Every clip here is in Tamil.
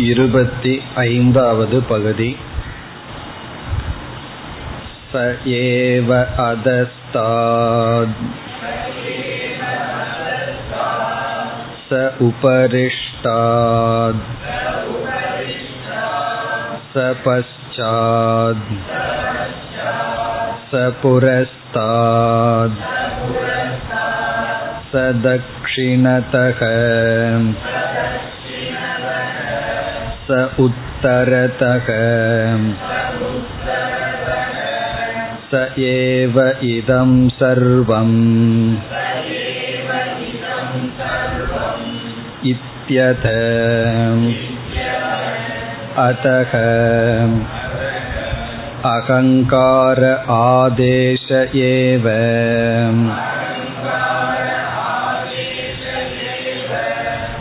இருபति ऐन्दावद् पगति स एव अधस्ताद् स उपरिष्टाद् स पश्चाद् स पुरस्ताद् स दक्षिणतः स उत्तरतः स एव इदं सर्वम् इत्यथ अतः अहङ्कार आदेश एव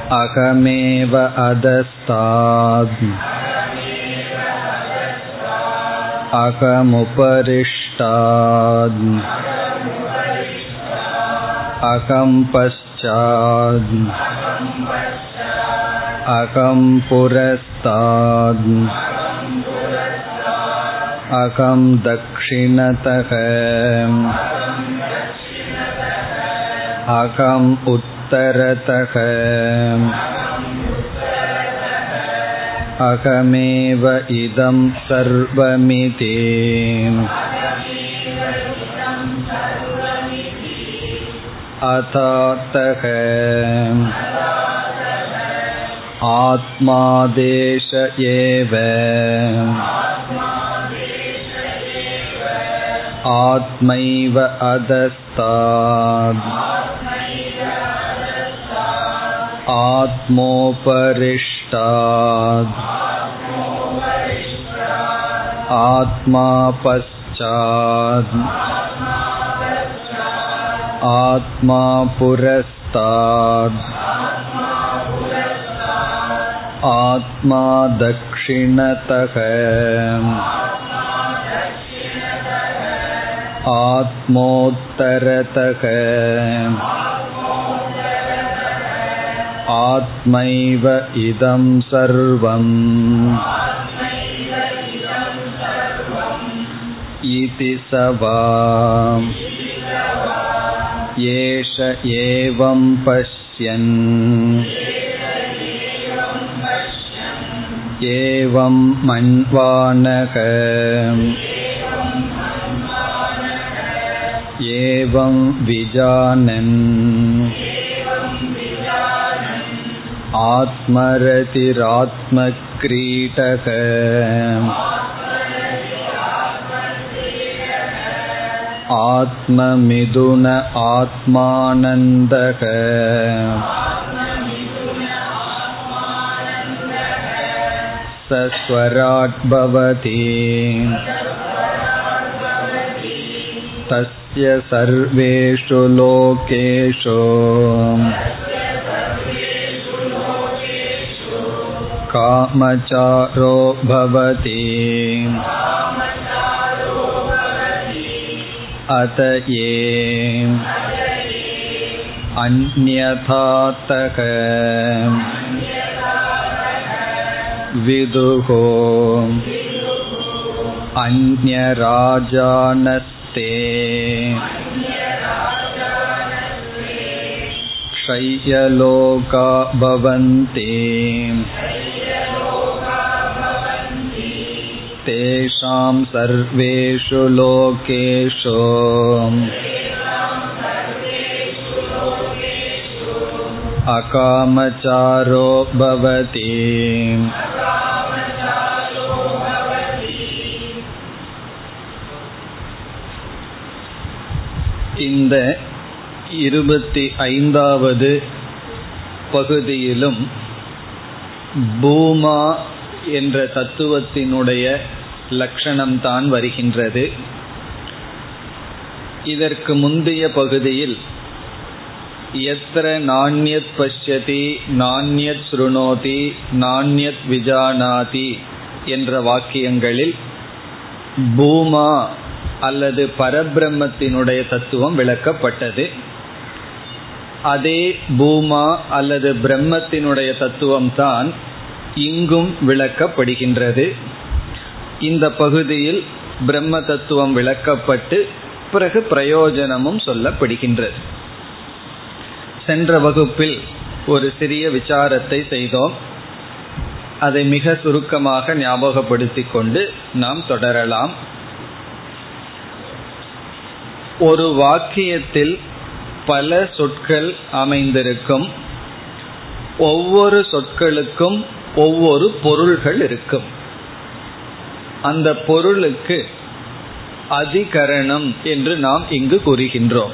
அகமேவ அதஸ்தாத் அகமுபரிஷ்டாத் அகம் பச்சாத் அகம் புரஸ்தாத் அகம் தக்ஷிணதக அகம் உத் उत्तरतः अहमेव इदं सर्वमिति अथातः आत्मादेश एव आत्मैव अधस्तात् आत्मोपरिष्टाद् आत्मा पश्चाद् आत्मा पुरस्ताद् आत्मा दक्षिणतः आत्मोत्तरतः आत्मैव इदं सर्वम् इति स वा एष एवं पश्यन् एवं मन्वानक एवं विजानन् आत्मरतिरात्मक्रीटक आत्ममिदुन आत्मानन्दक सस्वराट् भवति तस्य सर्वेषु लोकेषु कामचारो भवति अत ये अन्यथातक विदुः अन्यराजानस्ते क्षय्यलोका भवन्ति तेषां सर्वेषु लोकेषु अकामचारो भवति இந்த இருபத்தி ஐந்தாவது பகுதியிலும் பூமா என்ற தத்துவத்தினுடைய லட்சணம்தான் வருகின்றது. இதற்கு முந்தைய பகுதியில் எத்திர நாண்யத் பஷ்யதி நாண்யத் ஸ்ருணோதி நாண்யத் விஜானாதி என்ற வாக்கியங்களில் பூமா அல்லது பரபிரம்மத்தினுடைய தத்துவம் விளக்கப்பட்டது. அதே பூமா அல்லது பிரம்மத்தினுடைய தத்துவம்தான் இங்கும் விளக்கப்படுகின்றது. இந்த பகுதியில் பிரம்ம தத்துவம் விளக்கப்பட்டு பிறகு பிரயோஜனமும் சொல்லப்படுகின்றது. சென்ற வகுப்பில் ஒரு சிறிய விசாரத்தை செய்தோம். அதை மிக சுருக்கமாக ஞாபகப்படுத்திக் கொண்டு நாம் தொடரலாம். ஒரு வாக்கியத்தில் பல சொற்கள் அமைந்திருக்கும். ஒவ்வொரு சொற்களுக்கும் ஒவ்வொரு பொருள்கள் இருக்கும். அந்த பொருளுக்கு அதிகரணம் என்று நாம் இங்கு கூறுகின்றோம்.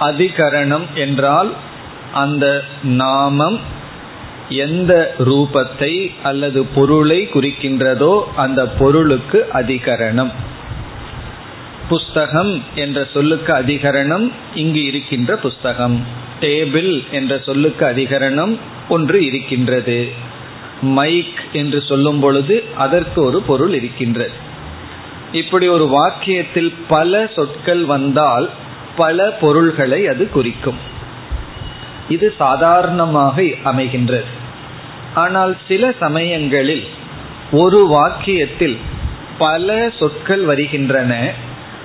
அதிகரணம் என்றால் அந்த நாமம் எந்த ரூபத்தை அல்லது பொருளை குறிக்கின்றதோ அந்த பொருளுக்கு அதிகரணம். புஸ்தகம் என்ற சொல்லுக்கு அதிகரணம் இங்கு இருக்கின்ற புஸ்தகம். டேபிள் என்ற சொல்லுக்கு அதிகரணம் ஒன்று இருக்கின்றது. மைக் என்று சொல்லும் பொழுது அதற்கு ஒரு பொருள் இருக்கின்றது. இப்படி ஒரு வாக்கியத்தில் பல சொற்கள் வந்தால் பல பொருள்களை அது குறிக்கும். இது சாதாரணமாக அமைகின்றது. ஆனால் சில சமயங்களில் ஒரு வாக்கியத்தில் பல சொற்கள் வருகின்றன.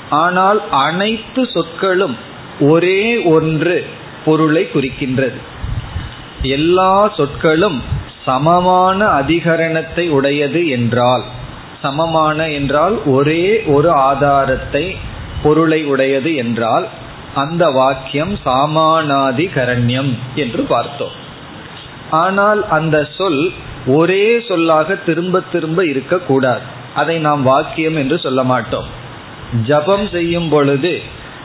ஆனால் அனைத்து சொற்களும் ஒரே ஒன்று பொருளை குறிக்கின்றது. எல்லா சொற்களும் சமமான அதிகரணத்தை உடையது என்றால் சமமான என்றால் ஒரே ஒரு ஆதாரத்தை பொருளை உடையது என்றால் அந்த வாக்கியம் சாமானாதிகரண்யம் என்று பார்த்தோம். ஆனால் அந்த சொல் ஒரே சொல்லாக திரும்ப திரும்ப இருக்கக்கூடாது. அதை நாம் வாக்கியம் என்று சொல்ல மாட்டோம். ஜபம் செய்யும் பொழுது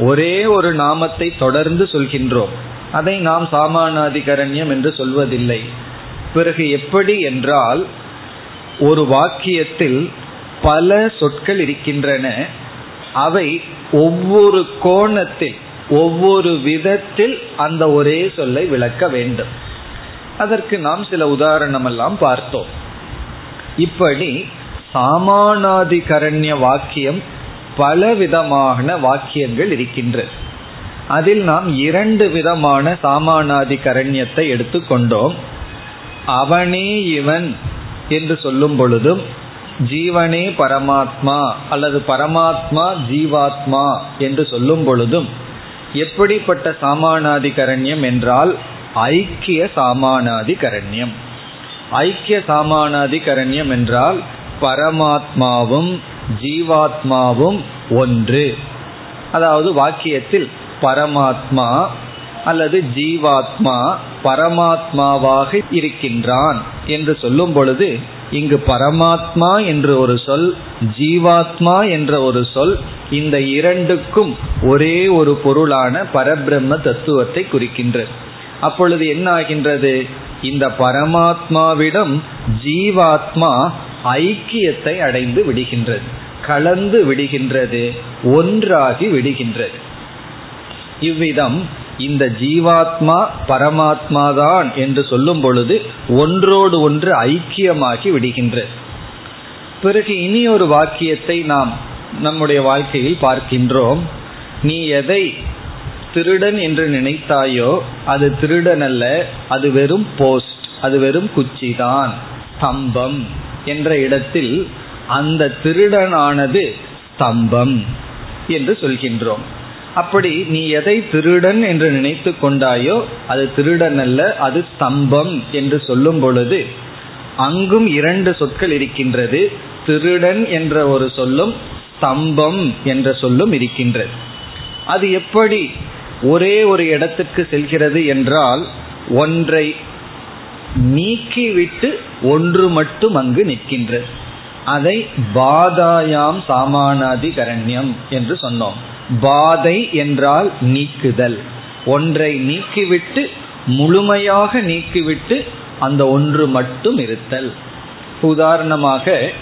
ஒரே ஒரு நாமத்தை தொடர்ந்து சொல்கின்றோம். அதை நாம் சாமானாதிகரண்யம் என்று சொல்வதில்லை. பிறகு எப்படி என்றால் ஒரு வாக்கியத்தில் பல சொற்கள் இருக்கின்றன. அவை ஒவ்வொரு கோணத்தில் ஒவ்வொரு விதத்தில் அந்த ஒரே சொல்லை விளக்க வேண்டும். அதற்கு நாம் சில உதாரணம் எல்லாம் பார்த்தோம். இப்படி சாமானாதிகரண்ய வாக்கியம் பல விதமான வாக்கியங்கள் இருக்கின்றது. அதில் நாம் இரண்டு விதமான சாமானாதிகரண்யத்தை எடுத்துக்கொண்டோம். அவனே இவன் என்று சொல்லும் பொழுதும் ஜீவனே பரமாத்மா அல்லது பரமாத்மா ஜீவாத்மா என்று சொல்லும் பொழுதும் எப்படிப்பட்ட சாமானாதிகரண்யம் என்றால் ஐக்கிய சாமானாதிகரண்யம். ஐக்கிய சாமானாதிகரண்யம் என்றால் பரமாத்மாவும் ஜீவாத்மாவும் ஒன்று. அதாவது வாக்கியத்தில் பரமாத்மா அல்லது ஜீவாத்மா பரமாத்மாவாக இருக்கின்றான் என்று சொல்லும் பொழுது இங்கு பரமாத்மா என்று ஒரு சொல் ஜீவாத்மா என்ற ஒரு சொல் இந்த இரண்டுக்கும் ஒரே ஒரு பொருளான பரபிரம்ம தத்துவத்தை குறிக்கின்றது அப்பொழுது என்ன ஆகின்றது இந்த பரமாத்மாவிடம் ஜீவாத்மா ஐக்கியத்தை அடைந்து விடுகின்றது கலந்து விடுகின்றது ஒன்றாகி விடுகின்றது. இவ்விதம் இந்த ஜீவாத்மா பரமாத்மா தான் என்று சொல்லும் பொழுது ஒன்றோடு ஒன்று ஐக்கியமாகி விடுகின்ற. பிறகு இனி ஒரு வாக்கியத்தை நாம் நம்முடைய வாழ்க்கையில் பார்க்கின்றோம். நீ எதை திருடன் என்று நினைத்தாயோ அது திருடன் அல்ல அது வெறும் போஸ்ட் அது வெறும் குச்சிதான் ஸ்தம்பம் என்ற இடத்தில் அந்த திருடனானது ஸ்தம்பம் என்று சொல்கின்றோம். அப்படி நீ எதை திருடன் என்று நினைத்து கொண்டாயோ அது திருடன் அல்ல அது ஸ்தம்பம் என்று சொல்லும் பொழுது அங்கும் இரண்டு சொற்கள் இருக்கின்றது. திருடன் என்ற ஒரு சொல்லும் ஸ்தம்பம் என்ற சொல்லும் இருக்கின்றது. அது எப்படி ஒரே ஒரு இடத்துக்கு செல்கிறது என்றால் ஒன்றை நீக்கிவிட்டு ஒன்று மட்டும் அங்கு நிற்கின்றது. அதை பாதாயாம் சாமானாதிகரண்யம் என்று சொன்னோம். பாதை என்றால் நீக்குதல். ஒன்றை நீக்கிவிட்டு முழுமையாக நீக்கிவிட்டு அந்த ஒன்று மட்டும் இருத்தல். உதாரணமாக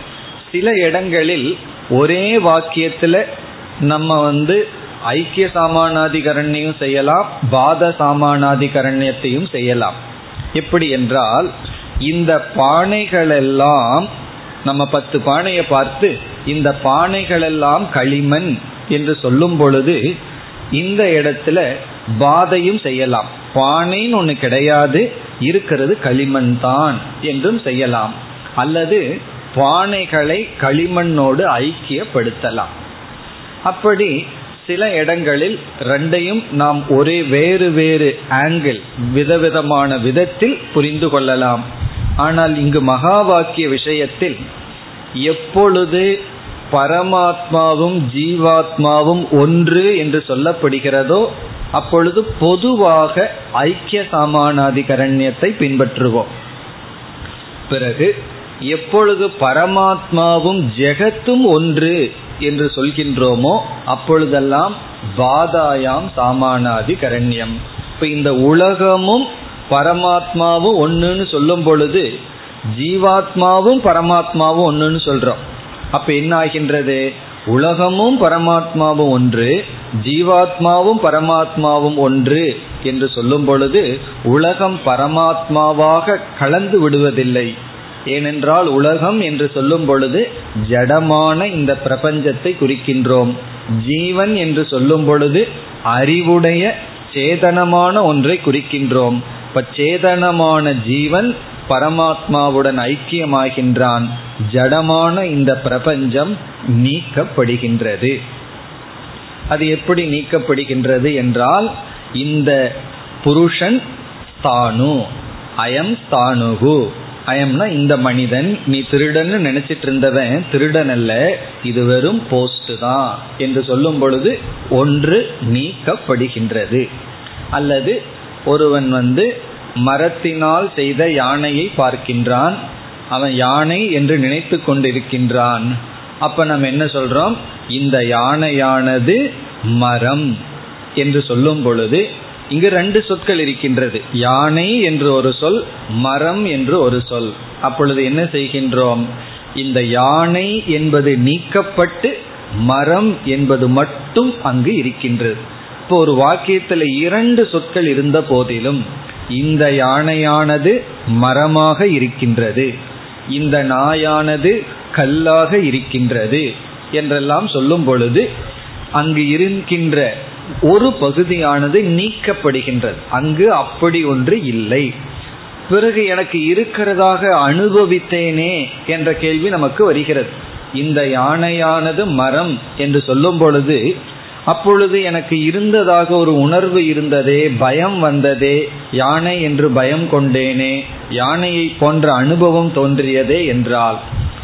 சில இடங்களில் ஒரே வாக்கியத்தில் நம்ம வந்து ஐக்கிய சாமானாதிகரணையும் செய்யலாம் பாத சாமானாதிகரண்யத்தையும் செய்யலாம். எப்படி என்றால் இந்த பானைகளெல்லாம் நம்ம பத்து பானையை பார்த்து இந்த பானைகளெல்லாம் களிமண் என்று சொல்லும் பொழுது இந்த இடத்துல பாதையும் செய்யலாம். பானைன்னு ஒன்று கிடையாது இருக்கிறது களிமண் தான் என்றும் செய்யலாம். அல்லது பானைகளை களிமண்ணோடு ஐக்கியப்படுத்தலாம். அப்படி சில இடங்களில் ரெண்டையும் நாம் ஒரே வேறு வேறு ஆங்கிள் விதவிதமான விதத்தில் புரிந்து கொள்ளலாம். ஆனால் இங்கு மகா வாக்கிய விஷயத்தில் எப்பொழுது பரமாத்மாவும் ஜீவாத்மாவும் ஒன்று என்று சொல்லப்படுகிறதோ அப்பொழுது பொதுவாக ஐக்கிய சாமானாதிகரண்யத்தை பின்பற்றுவோம். பிறகு எப்பொழுது பரமாத்மாவும் ஜெகத்தும் ஒன்று என்று சொல்கின்றோமோ அப்பொழுதெல்லாம் பாதாயாம் சாமானாதி கரண்யம் இப்ப இந்த உலகமும் பரமாத்மாவும் ஒன்றுன்னு சொல்லும் பொழுது ஜீவாத்மாவும் பரமாத்மாவும் ஒன்றுன்னு சொல்றோம். அப்ப என்ன ஆகின்றது உலகமும் பரமாத்மாவும் ஒன்று ஜீவாத்மாவும் பரமாத்மாவும் ஒன்று என்று சொல்லும் பொழுது உலகம் பரமாத்மாவாக கலந்து விடுவதில்லை. ஏனென்றால் உலகம் என்று சொல்லும் பொழுது ஜடமான இந்த பிரபஞ்சத்தை குறிக்கின்றோம். ஜீவன் என்று சொல்லும் பொழுது அறிவுடைய சேதனமான ஒன்றை குறிக்கின்றோம். இப்ப சேதனமான ஜீவன் பரமாத்மாவுடன் ஐக்கியமாகின்றான். ஜடமான இந்த பிரபஞ்சம் நீக்கப்படுகின்றது. அது எப்படி நீக்கப்படுகின்றது என்றால் இந்த புருஷன் தானு அயம் தானுகு. அயம்னா இந்த மனிதன் நீ திருடன்னு நினைச்சிட்டு இருந்தவன் திருடன் அல்ல இது வெறும் போஸ்ட் தான் என்று சொல்லும் பொழுது ஒன்று நீக்கப்படுகின்றது. அல்லது ஒருவன் வந்து மரத்தினால் செய்த யானையை பார்க்கின்றான். அவன் யானை என்று நினைத்து கொண்டிருக்கின்றான். அப்ப நம்ம என்ன சொல்றோம்? இந்த யானையானது மரம் என்று சொல்லும் பொழுது இங்கு ரெண்டு சொற்கள் இருக்கின்றது. யானை என்று ஒரு சொல் மரம் என்று ஒரு சொல். அப்பொழுது என்ன செய்கின்றோம்? இந்த யானை என்பது நீக்கப்பட்டு மரம் என்பது மட்டும் அங்கு இருக்கின்றது. இப்போ ஒரு வாக்கியத்தில் இரண்டு சொற்கள் இருந்த போதிலும் இந்த யானையானது மரமாக இருக்கின்றது. இந்த நாயானது கல்லாக இருக்கின்றது என்றெல்லாம் சொல்லும் பொழுது அங்கு இருக்கின்ற ஒரு பகுதியானது நீக்கப்படுகின்றது. அங்கு அப்படி ஒன்று இல்லை. பிறகு எனக்கு இருக்கிறதாக அனுபவித்தேனே என்ற கேள்வி நமக்கு வருகிறது. இந்த யானையானது மரம் என்று சொல்லும் பொழுது அப்பொழுது எனக்கு இருந்ததாக ஒரு உணர்வு இருந்ததே பயம் வந்ததே யானை என்று பயம் கொண்டேனே யானையை போன்ற அனுபவம் தோன்றியதே என்றால்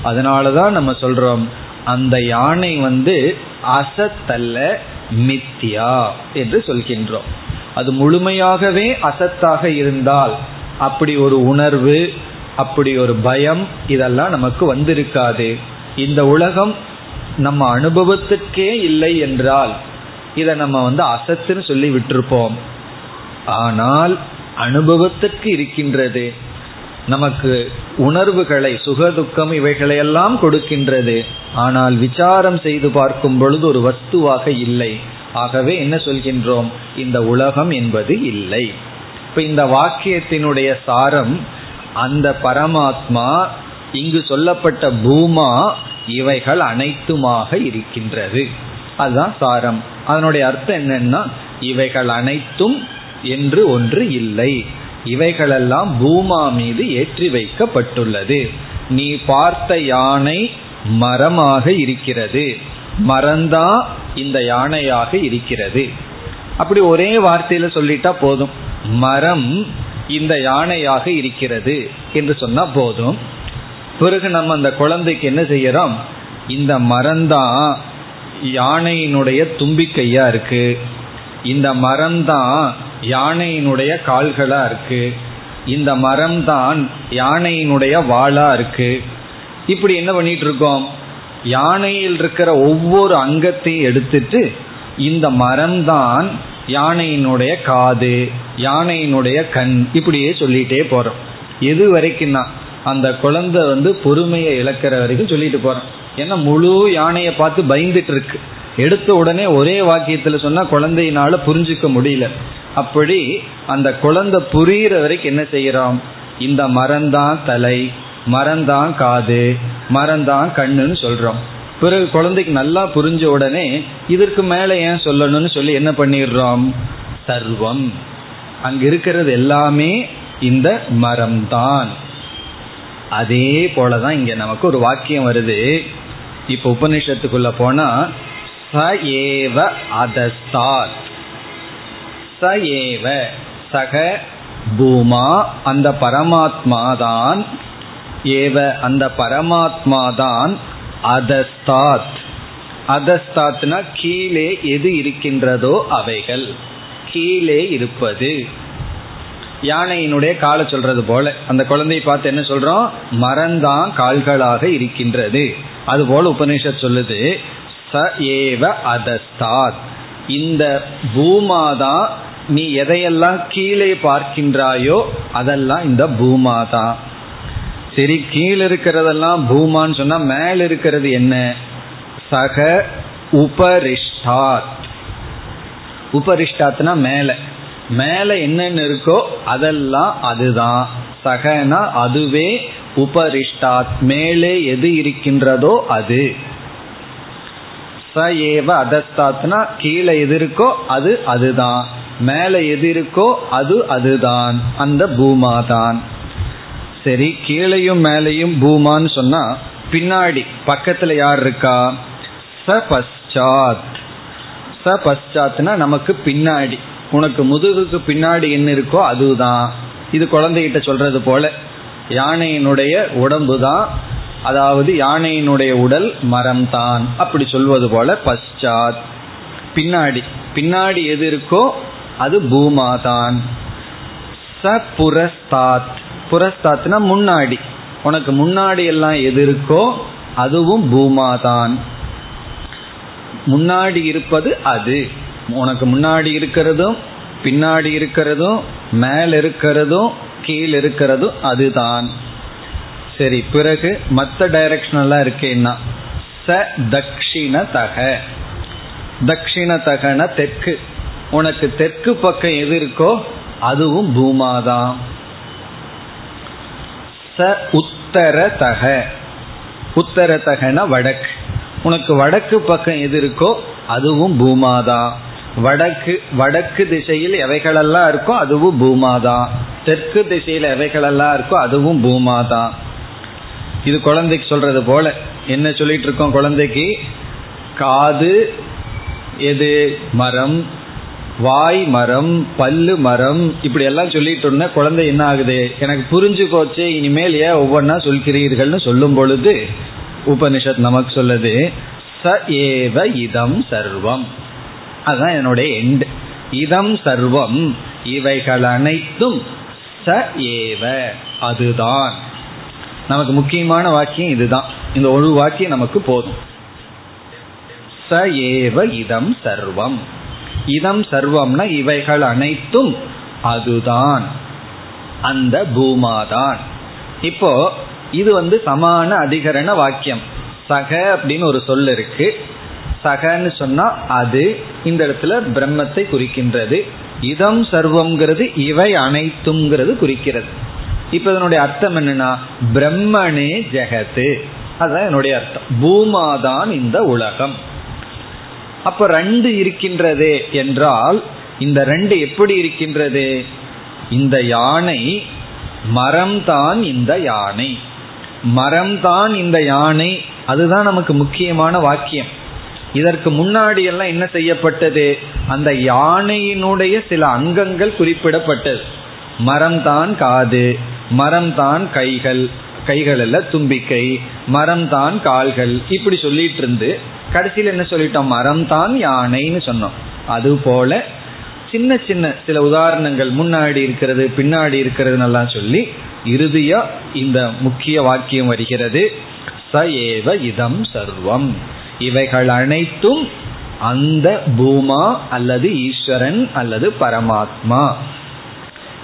அதனாலதான் நம்ம சொல்றோம் அந்த யானை வந்து அசத்தல்ல மித்தியா என்று சொல்கின்றோம். அது முழுமையாகவே அசத்தாக இருந்தால் அப்படி ஒரு உணர்வு அப்படி ஒரு பயம் இதெல்லாம் நமக்கு வந்திருக்காது. இந்த உலகம் நம்ம அனுபவத்துக்கே இல்லை என்றால் இதை நம்ம வந்து அசத்துன்னு சொல்லி விட்டுருப்போம். ஆனால் அனுபவத்துக்கு இருக்கின்றது. நமக்கு உணர்வுகளை சுகதுக்கம் இவைகளையெல்லாம் கொடுக்கின்றது. ஆனால் விசாரம் செய்து பார்க்கும் பொழுது ஒரு வஸ்துவாக இல்லை. ஆகவே என்ன சொல்கின்றோம்? இந்த உலகம் என்பது இல்லை. இப்ப இந்த வாக்கியத்தினுடைய சாரம் அந்த பரமாத்மா இங்கு சொல்லப்பட்ட பூமா இவைகள் அனைத்துமாக இருக்கின்றது. அதுதான் சாரம். அதனுடைய அர்த்தம் என்னன்னா இவைகள் அனைத்தும் என்று ஒன்று இல்லை. இவைகளெல்லாம் பூமா மீது ஏற்றி வைக்கப்பட்டுள்ளது. நீ பார்த்த யானை மரமாக இருக்கிறது. மரந்தா இந்த யானையாக இருக்கிறது. அப்படி ஒரே வார்த்தையில சொல்லிட்டா போதும். மரம் இந்த யானையாக இருக்கிறது என்று சொன்னா போதும். பிறகு நம்ம அந்த குழந்தைக்கு என்ன செய்யறோம்? இந்த மரந்தான் யானையினுடைய தும்பிக்கையா இருக்கு? இந்த மரம் தான் யானையினுடைய கால்களா இருக்கு. இந்த மரம் தான் யானையினுடைய வாளா இருக்கு. இப்படி என்ன பண்ணிட்டு இருக்கோம் யானையில் இருக்கிற ஒவ்வொரு அங்கத்தையும் எடுத்துட்டு இந்த மரம்தான் யானையினுடைய காது யானையினுடைய கண் இப்படியே சொல்லிட்டே போறோம். எது வரைக்கும்னா அந்த குழந்தை வந்து பொறுமையை இழக்கிற வரைக்கும் சொல்லிட்டு போறோம். ஏன்னா முழு யானையை பார்த்து பயந்துட்டு இருக்கு எடுத்த உடனே ஒரே வாக்கியத்துல சொன்னா குழந்தையினால புரிஞ்சுக்க முடியல. அப்படி அந்த குழந்தை புரிகிற வரைக்கும் என்ன செய்யறோம்? இந்த மரந்தான் தலை மரந்தான் காது மரந்தான் கண்ணுன்னு சொல்றோம். பிறகு குழந்தைக்கு நல்லா புரிஞ்ச உடனே இதற்கு மேல ஏன் சொல்லணும்னு சொல்லி என்ன பண்ணிடுறோம்? சர்வம். அங்க இருக்கிறது எல்லாமே இந்த மரம்தான். அதே போலதான் இங்க நமக்கு ஒரு வாக்கியம் வருது. இப்ப உபனிஷத்துக்குள்ள போனா ச ஏவ அதஸ்தாத். ச ஏவ சக பூமா அந்த பரமாத்மாதான் ஏவ அந்த பரமாத்மாதான் அதஸ்தாத். அதஸ்தாத்னா கீழே எது இருக்கின்றதோ அவைகள். கீழே இருப்பது. யானையினுடைய காலை சொல்றது போல. அந்த குழந்தையை பார்த்து என்ன சொல்றோம்? மரந்தான் கால்களாக இருக்கின்றது. அது போல உபநிஷத் சொல்லுது ச ஏவ அதஸ்தாத். இந்த பூமாதான் நீ எதையெல்லாம் கீழே பார்க்கின்றாயோ அதெல்லாம் இந்த பூமாதான் சரி கீழே இருக்கிறதெல்லாம் பூமான்னு சொன்னா மேல இருக்கிறது என்ன? சக உபரிஷ்டாத். உபரிஷ்டாத்னா மேல. மேல என்னென்ன இருக்கோ அதெல்லாம் அதுதான். சகனா அதுவே உபரிஷ்டாத் மேலே எது இருக்கின்றதோ அது. ச ஏவ அதஸ்தாத்னா கீழே எது இருக்கோ அது அதுதான். மேலே எது இருக்கோ அது அதுதான். அந்த பூமாதான். சரி கீழையும் மேலையும் பூமான்னு சொன்னா பின்னாடி பக்கத்துல யார் இருக்கா? ச பஷாத் ச பஷாத்னா நமக்கு பின்னாடி. உனக்கு முதுகுக்கு பின்னாடி என்ன இருக்கோ அதுதான். இது குழந்தைகிட்ட சொல்றது போல. யானையினுடைய உடம்பு தான் அதாவது யானையினுடைய உடல் மரம் தான் அப்படி சொல்வது போல பశ్చాத் பின்னாடி. பின்னாடி எது இருக்கோ அது பூமாதான். ச புரஸ்தாத் புரஸ்தாத்னா முன்னாடி. உனக்கு முன்னாடி எல்லாம் எது இருக்கோ அதுவும் பூமாதான். முன்னாடி இருப்பது அது. உனக்கு முன்னாடி இருக்கிறதும் பின்னாடி இருக்கிறதும் மேல இருக்கிறதும் கீழ் இருக்கிறதும் அதுதான். சரி பிறகு மற்ற டைரக்ஷனெல்லாம் இருக்கேன்னா ச தக்ஷிணதக தக்ஷிணதகன தெற்கு. உனக்கு தெற்கு பக்கம் எது இருக்கோ அதுவும் பூமாதான். ச உத்தரதக. உத்தரதகன வடக்கு. உனக்கு வடக்கு பக்கம் எது இருக்கோ அதுவும் பூமாதான். வடக்கு வடக்கு திசையில் எவைகளெல்லாம் இருக்கோ அதுவும் பூமாதான் தெற்கு திசையில் எவைகளெல்லாம் இருக்கோ அதுவும் பூமாதான் இது குழந்தைக்கு சொல்றது போல. என்ன சொல்லிட்டு இருக்கோம் குழந்தைக்கு? காது எது? மரம். வாய் மரம் பல்லு மரம். இப்படி எல்லாம் சொல்லிட்டு இருந்த குழந்தை என்ன ஆகுது? எனக்கு புரிஞ்சு போச்சு இனிமேல் ஏன் ஒவ்வொன்றா சொல்கிறீர்கள்னு சொல்லும் பொழுது உபனிஷத் நமக்கு சொல்லுது ச ஏவ இதம் சர்வம். அதுதான் என்னுடைய எண்டு இதம் சர்வம். இவைகள் அனைத்தும் ச ஏவ. அதுதான். நமக்கு முக்கியமான வாக்கியம் இதுதான். இந்த ஒரு வாக்கியம் நமக்கு போதும். ச ஏவ இதம் சர்வம். இதம் சர்வம்னா இவைகள் அனைத்தும் அதுதான். அந்த பூமாதான். இப்போ இது வந்து சமான அதிகரண வாக்கியம். சக அப்படின்னு ஒரு சொல் இருக்கு. சகன்னு சொன்னா அது இந்த இடத்துல பிரம்மத்தை குறிக்கின்றது. இதம் சர்வம்ங்கிறது இவை அனைத்துங்கிறது குறிக்கிறது. இப்ப இதனுடைய அர்த்தம் என்னன்னா பிரம்மனே ஜெகத்து. அதுதான் என்னுடைய அர்த்தம். பூமாதான் இந்த உலகம். அப்ப ரெண்டு இருக்கின்றது என்றால் இந்த ரெண்டு எப்படி இருக்கின்றது? இந்த யானை மரம்தான் இந்த யானை. மரம்தான் இந்த யானை. அதுதான் நமக்கு முக்கியமான வாக்கியம். இதற்கு முன்னாடி எல்லாம் என்ன செய்யப்பட்டது? அந்த யானையினுடைய சில அங்கங்கள் குறிப்பிடப்பட்டது. மரம்தான் காது மரம்தான் கைகள் கைகள் அல்ல தும்பிக்கை மரம்தான் கால்கள் இப்படி சொல்லிட்டு இருந்து கடைசியில் என்ன சொல்லிட்டோம்? மரம் தான் யானைன்னு சொன்னோம். அது போல சின்ன சின்ன சில உதாரணங்கள் முன்னாடி இருக்கிறது பின்னாடி இருக்கிறதுனெல்லாம் சொல்லி இறுதியா இந்த முக்கிய வாக்கியம் வருகிறது. ச ஏவ இதம் சர்வம். இவைகள் அனைத்தும் அந்த பூமா அல்லது ஈஸ்வரன் அல்லது பரமாத்மா.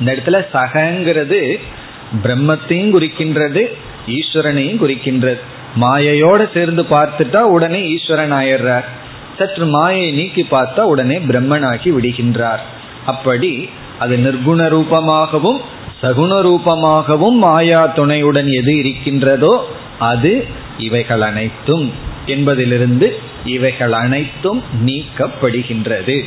இந்த இடத்துல சகங்கிறது பிரம்மத்தையும் குறிக்கின்றது ஈஸ்வரனையும் குறிக்கின்றது. மாயையோட சேர்ந்து பார்த்துட்டா உடனே ஈஸ்வரன் ஆயிடுறார். சற்று மாயை நீக்கி பார்த்தா உடனே பிரம்மனாகி விடுகின்றார். அப்படி அது நிர்குண ரூபமாகவும் சகுண ரூபமாகவும் மாயா துணையுடன் எது இருக்கின்றதோ அது இவைகள் அனைத்தும். என்பதிலிருந்து இவைகள் அனைத்தும் நீக்கப்படுகின்றது.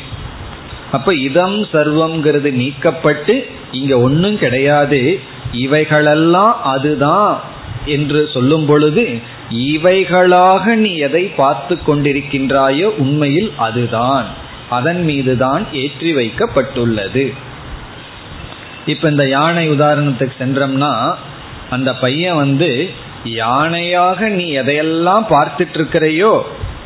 அப்ப இதம் சர்வம்ங்கிறது நீக்கப்பட்டு இங்க ஒன்றும் கிடையாது. இவைகளெல்லாம் அதுதான் என்று சொல்லும் பொழுது இவைகளாக நீ எதை பார்த்து கொண்டிருக்கின்றாயோ உண்மையில் அதுதான். அதன் மீதுதான் ஏற்றி வைக்கப்பட்டுள்ளது. இப்ப இந்த யானை உதாரணத்துக்கு சென்றோம்னா அந்த பையன் வந்து யானையாக நீ எதையெல்லாம் பார்த்துட்டு இருக்கிறையோ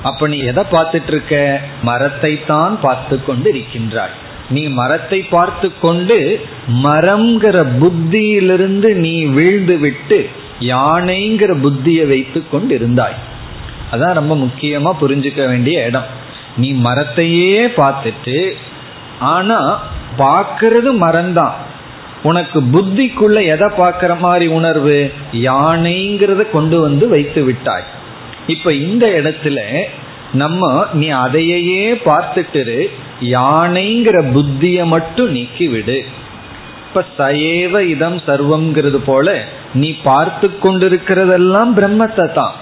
அப்ப நீ எதை பார்த்துட்டு இருக்க மரத்தை தான் பார்த்து கொண்டு இருக்கின்றாய் நீ மரத்தை பார்த்து கொண்டு மரம்ங்கிற புத்தியிலிருந்து நீ வீழ்ந்து விட்டு யானைங்கிற புத்தியை வைத்து கொண்டு இருந்தாய் அதான் ரொம்ப முக்கியமா புரிஞ்சுக்க வேண்டிய இடம். நீ மரத்தையே பார்த்துட்டு ஆனா பார்க்கறது மரம்தான். உனக்கு புத்திக்குள்ள எதை பார்க்கிற மாதிரி உணர்வு? யானைங்கிறத கொண்டு வந்து வைத்து விட்டாய். இப்ப இந்த இடத்துல நம்ம நீ அதையே பார்த்துட்டு யானைங்கிற புத்திய மட்டும் நீக்கி விடு இப்ப சயேவ இதம் சர்வம்ங்கிறது போல நீ பார்த்து கொண்டிருக்கிறதெல்லாம் பிரம்மத்தை தான்.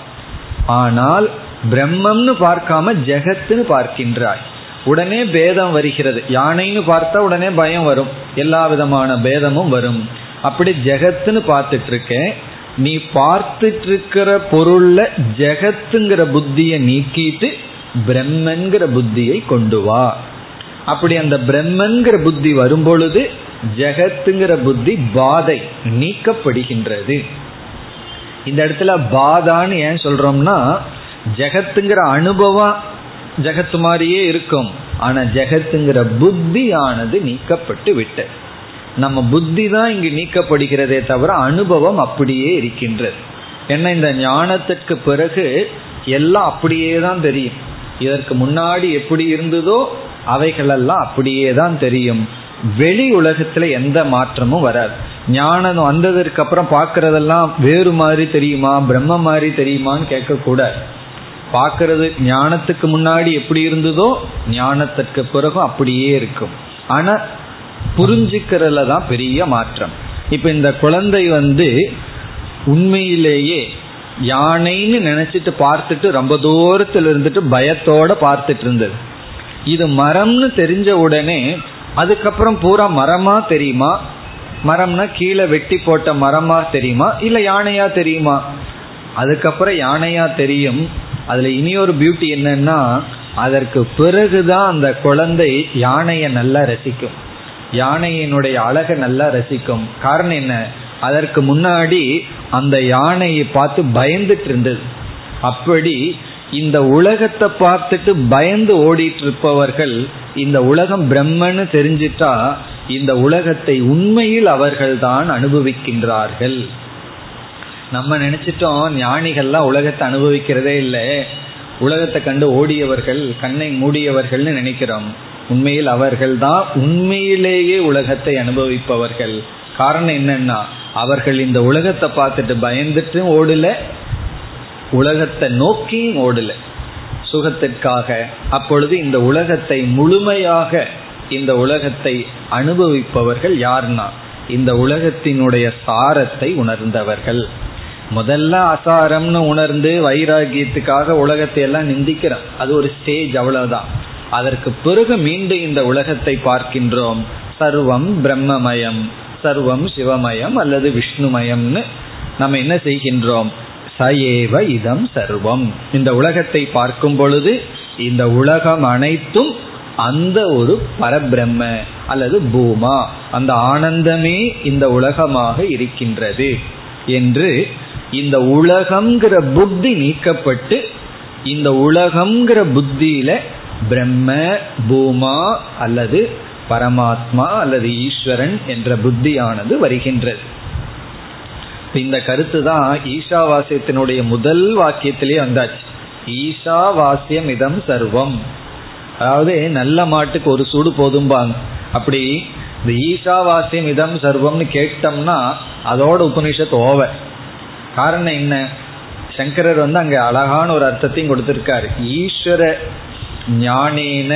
ஆனால் பிரம்மம்னு பார்க்காம ஜெகத்துன்னு பார்க்கின்றாய். உடனே பேதம் வருகிறது. யானைன்னு பார்த்தா உடனே பயம் வரும். எல்லா விதமான பேதமும் வரும். அப்படி ஜெகத்துன்னு பார்த்துட்டு இருக்கேன் நீ பார்த்துட்டு இருக்கிற பொருள்ல ஜெகத்துங்கிற புத்தியை நீக்கிட்டு பிரம்மன்கிற புத்தியை கொண்டு வா. அப்படி அந்த பிரம்மன்கிற புத்தி வரும் பொழுது ஜெகத்துங்கிற புத்தி பாதை நீக்கப்படுகின்றது. இந்த இடத்துல பாதான்னு ஏன் சொல்றோம்னா ஜெகத்துங்கிற அனுபவம் ஜெகத்து மாதிரியே இருக்கும். ஆனா ஜெகத்துங்கிற புத்தியானது நீக்கப்பட்டு விட்டு நம்ம புத்தி தான் இங்கு நீக்கப்படுகிறதே தவிர அனுபவம் அப்படியே இருக்கின்றது. ஏன்னா இந்த ஞானத்திற்கு பிறகு எல்லாம் அப்படியே தான் தெரியும். இதற்கு முன்னாடி எப்படி இருந்ததோ அவைகளெல்லாம் அப்படியே தான் தெரியும். வெளி உலகத்துல எந்த மாற்றமும் வராது. ஞானம் வந்ததற்கு அப்புறம் பார்க்கறதெல்லாம் வேறு மாதிரி தெரியுமா? பிரம்ம மாதிரி தெரியுமான்னு கேட்கக்கூடாது. பார்க்கறது ஞானத்துக்கு முன்னாடி எப்படி இருந்ததோ ஞானத்திற்கு பிறகும் அப்படியே இருக்கும். ஆனா புரிஞ்சுக்கிறதுல தான் பெரிய மாற்றம். இப்ப இந்த குழந்தை வந்து உண்மையிலேயே யானைன்னு நினைச்சிட்டு பார்த்துட்டு ரொம்ப தூரத்தில் இருந்துட்டு பயத்தோட பார்த்துட்டு இருந்தது. இது மரம்னு தெரிஞ்ச உடனே அதுக்கப்புறம் பூரா மரமா தெரியுமா? மரம்னா கீழே வெட்டி போட்ட மரமா தெரியுமா? இல்ல யானையா தெரியுமா? அதுக்கப்புறம் யானையா தெரியும். அதுல இனி ஒரு பியூட்டி என்னன்னா அதற்கு பிறகுதான் அந்த குழந்தை யானையை நல்லா ரசிக்கும். யானையினுடைய அழகை நல்லா ரசிக்கும். காரணம் என்ன? அதற்கு முன்னாடி அந்த யானையை பார்த்து பயந்துட்டு இருந்தது. அப்படி இந்த உலகத்தை பார்த்துட்டு பயந்து ஓடிட்டு இருப்பவர்கள் இந்த உலகம் பிரம்மன்னு தெரிஞ்சிட்டா இந்த உலகத்தை உண்மையில் அவர்கள்தான் அனுபவிக்கின்றார்கள். நம்ம நினைச்சிட்டோம் ஞானிகள்லாம் உலகத்தை அனுபவிக்கிறதே இல்லை. உலகத்தை கண்டு ஓடியவர்கள் கண்ணை மூடியவர்கள்னு நினைக்கிறோம். உண்மையில் அவர்கள் தான் உண்மையிலேயே உலகத்தை அனுபவிப்பவர்கள். காரணம் என்னன்னா அவர்கள் இந்த உலகத்தை பார்த்துட்டு பயந்துட்டு ஓடல உலகத்தை நோக்கியும் ஓடல. சுகத்திற்காக. அப்பொழுது இந்த உலகத்தை முழுமையாக இந்த உலகத்தை அனுபவிப்பவர்கள் யார்னா இந்த உலகத்தினுடைய சாரத்தை உணர்ந்தவர்கள். முதல்ல அசாரம்னு உணர்ந்து வைராகியத்துக்காக உலகத்தை எல்லாம் நிந்திக்கிறோம். அது ஒரு ஸ்டேஜ் அவ்வளவுதான். அதற்கு பிறகு மீண்டும் இந்த உலகத்தை பார்க்கின்றோம். சர்வம் பிரம்மமயம் சர்வம் சிவமயம் அல்லது விஷ்ணுமயம்னு நம்ம என்ன செய்கின்றோம்? சயேவ இதம் சர்வம். இந்த உலகத்தை பார்க்கும் பொழுது இந்த உலகம் அனைத்தும் அந்த ஒரு பரபிரம்ம அல்லது பூமா. அந்த ஆனந்தமே இந்த உலகமாக இருக்கின்றது என்று இந்த உலகம்ங்கிற புத்தி நீக்கப்பட்டு இந்த உலகம்ங்கிற புத்தியில பிரம்ம பூமா அல்லது பரமாத்மா அல்லது ஈஸ்வரன் என்ற புத்தியானது வருகின்றது. இந்த கருத்து தான் ஈஷாவாசியத்தினுடைய முதல் வாக்கியத்திலேயே வந்தாச்சு. ஈஷாவாசியம் இதம் சர்வம். அதாவது நல்ல மாட்டுக்கு ஒரு சூடு போதும்பாங்க. அப்படி இந்த ஈஷாவாசியம் இதம் சர்வம்னு கேட்டோம்னா அதோட உபனிஷத்து ஓவர் காரணம் என்ன? சங்கரர் வந்து அங்க அழகான ஒரு அர்த்தத்தையும் கொடுத்திருக்காரு. ஈஸ்வர ஞானேன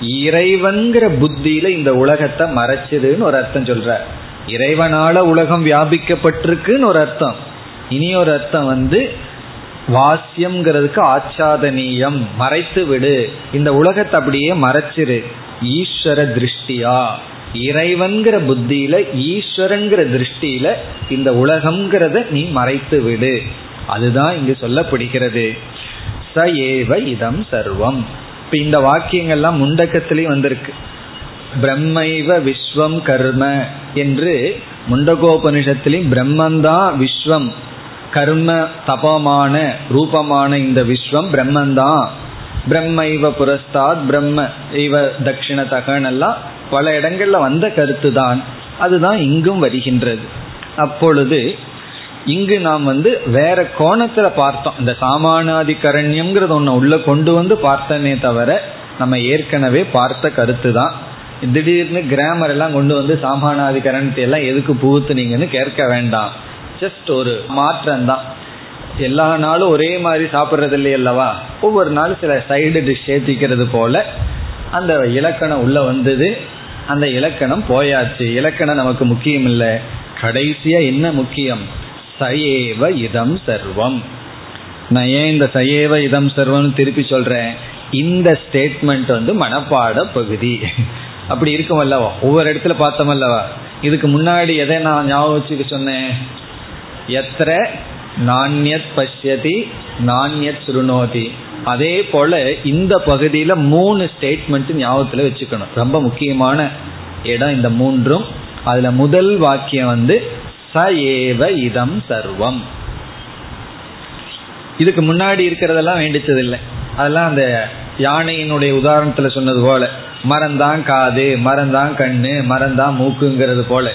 இறைவன்கிற புத்தியில இந்த உலகத்தை மறைச்சதுன்னு ஒரு அர்த்தம் சொல்ற இறைவனால உலகம் வியாபிக்கப்பட்டிருக்குன்னு ஒரு அர்த்தம். இனி ஒரு அர்த்தம் வந்து வாசியம்ங்கிறதுக்கு ஆச்சாதனீயம். மறைத்து விடு இந்த உலகத்தை அப்படியே மறைச்சிரு. ஈஸ்வர திருஷ்டியா. இறைவன்கிற புத்தியில ஈஸ்வரங்கிற திருஷ்டியில இந்த உலகம்ங்கிறத நீ மறைத்து விடு. அதுதான் இங்கு சொல்லப்படுகிறது. ச ஏவ இதம் சர்வம். இப்ப இந்த வாக்கியங்கள்லாம் முண்டக்கத்திலையும் வந்திருக்கு. பிரம்மைவ விஸ்வம் கர்ம என்று முண்டகோபனிஷத்திலையும் பிரம்மந்தான் விஸ்வம் கர்ம தபமான ரூபமான இந்த விஸ்வம் பிரம்மந்தான் பிரம்மைவ புரஸ்தாத் பிரம்ம இவ தட்சிண தகனெல்லாம் பல இடங்கள்ல வந்த கருத்து தான் அதுதான் இங்கும் வருகின்றது. அப்பொழுது இங்கு நாம் வந்து வேற கோணத்துல பார்த்தோம். இந்த சாமானாதிகரண்யம்ங்கிறது ஒன்று உள்ள கொண்டு வந்து பார்த்தனே தவிர நம்ம ஏற்கனவே பார்த்த கருத்து தான் திடீர்னு கிராமர் எல்லாம் கொண்டு வந்து சாமானாதிகரணத்தை எல்லாம் எதுக்கு புகுத்துனீங்கன்னு கேட்க வேண்டாம். ஜஸ்ட் ஒரு மாற்றம் தான் எல்லா நாளும் ஒரே மாதிரி சாப்பிட்றது இல்லை அல்லவா? ஒவ்வொரு நாளும் சில சைடு டிஷ் சேர்த்திக்கிறது போல அந்த இலக்கணம் உள்ள வந்தது. அந்த இலக்கணம் போயாச்சு. இலக்கணம் நமக்கு முக்கியம் இல்லை கடைசியா என்ன முக்கியம்? சயேவ இதம் சர்வம். நான் ஏன் இந்த சயேவ இதம் சர்வம்னு திருப்பி சொல்றேன்? இந்த ஸ்டேட்மெண்ட் வந்து மனப்பாட பகுதி. அப்படி இருக்கும் அல்லவா? ஒவ்வொரு இடத்துல பார்த்தோம் அல்லவா? இதுக்கு முன்னாடி எதை நான் ஞாபகம் வச்சுக்க சொன்னேன்? எத்திர நாண்யத் பசியதி நாண்யத் சுருணோதி. அதே போல இந்த பகுதியில மூணு ஸ்டேட்மெண்ட் ஞாபகத்துல வச்சுக்கணும். ரொம்ப முக்கியமான இடம் இந்த மூன்றும். அதுல முதல் வாக்கியம் வந்து ச ஏவ இதம் சர்வம். இதுக்கு முன்னாடி இருக்கிறதெல்லாம் வேண்டிச்சதில்லை. அதெல்லாம் அந்த யானையினுடைய உதாரணத்துல சொன்னது போல. மரந்தான் காது மரந்தான் கண்ணு மரந்தான் மூக்குங்கிறது போல.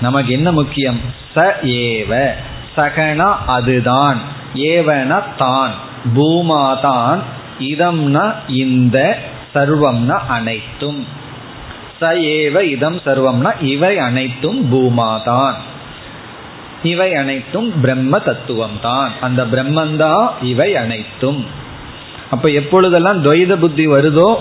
நமக்கு என்ன முக்கியம்? ச ஏவ. சகனா அதுதான். ஏவன தான். பூமாதான் இதம்னா இந்த சர்வம்னா அனைத்தும். ச ஏவ இதம் சர்வம்னா இவை அனைத்தும் பூமாதான். இவை அனைத்தும் பிரம்ம தத்துவம் தான் அந்த பிரம்மந்தான் இவை அனைத்தும். அப்ப எப்பொழுதெல்லாம் துவைத புத்தி வருதோ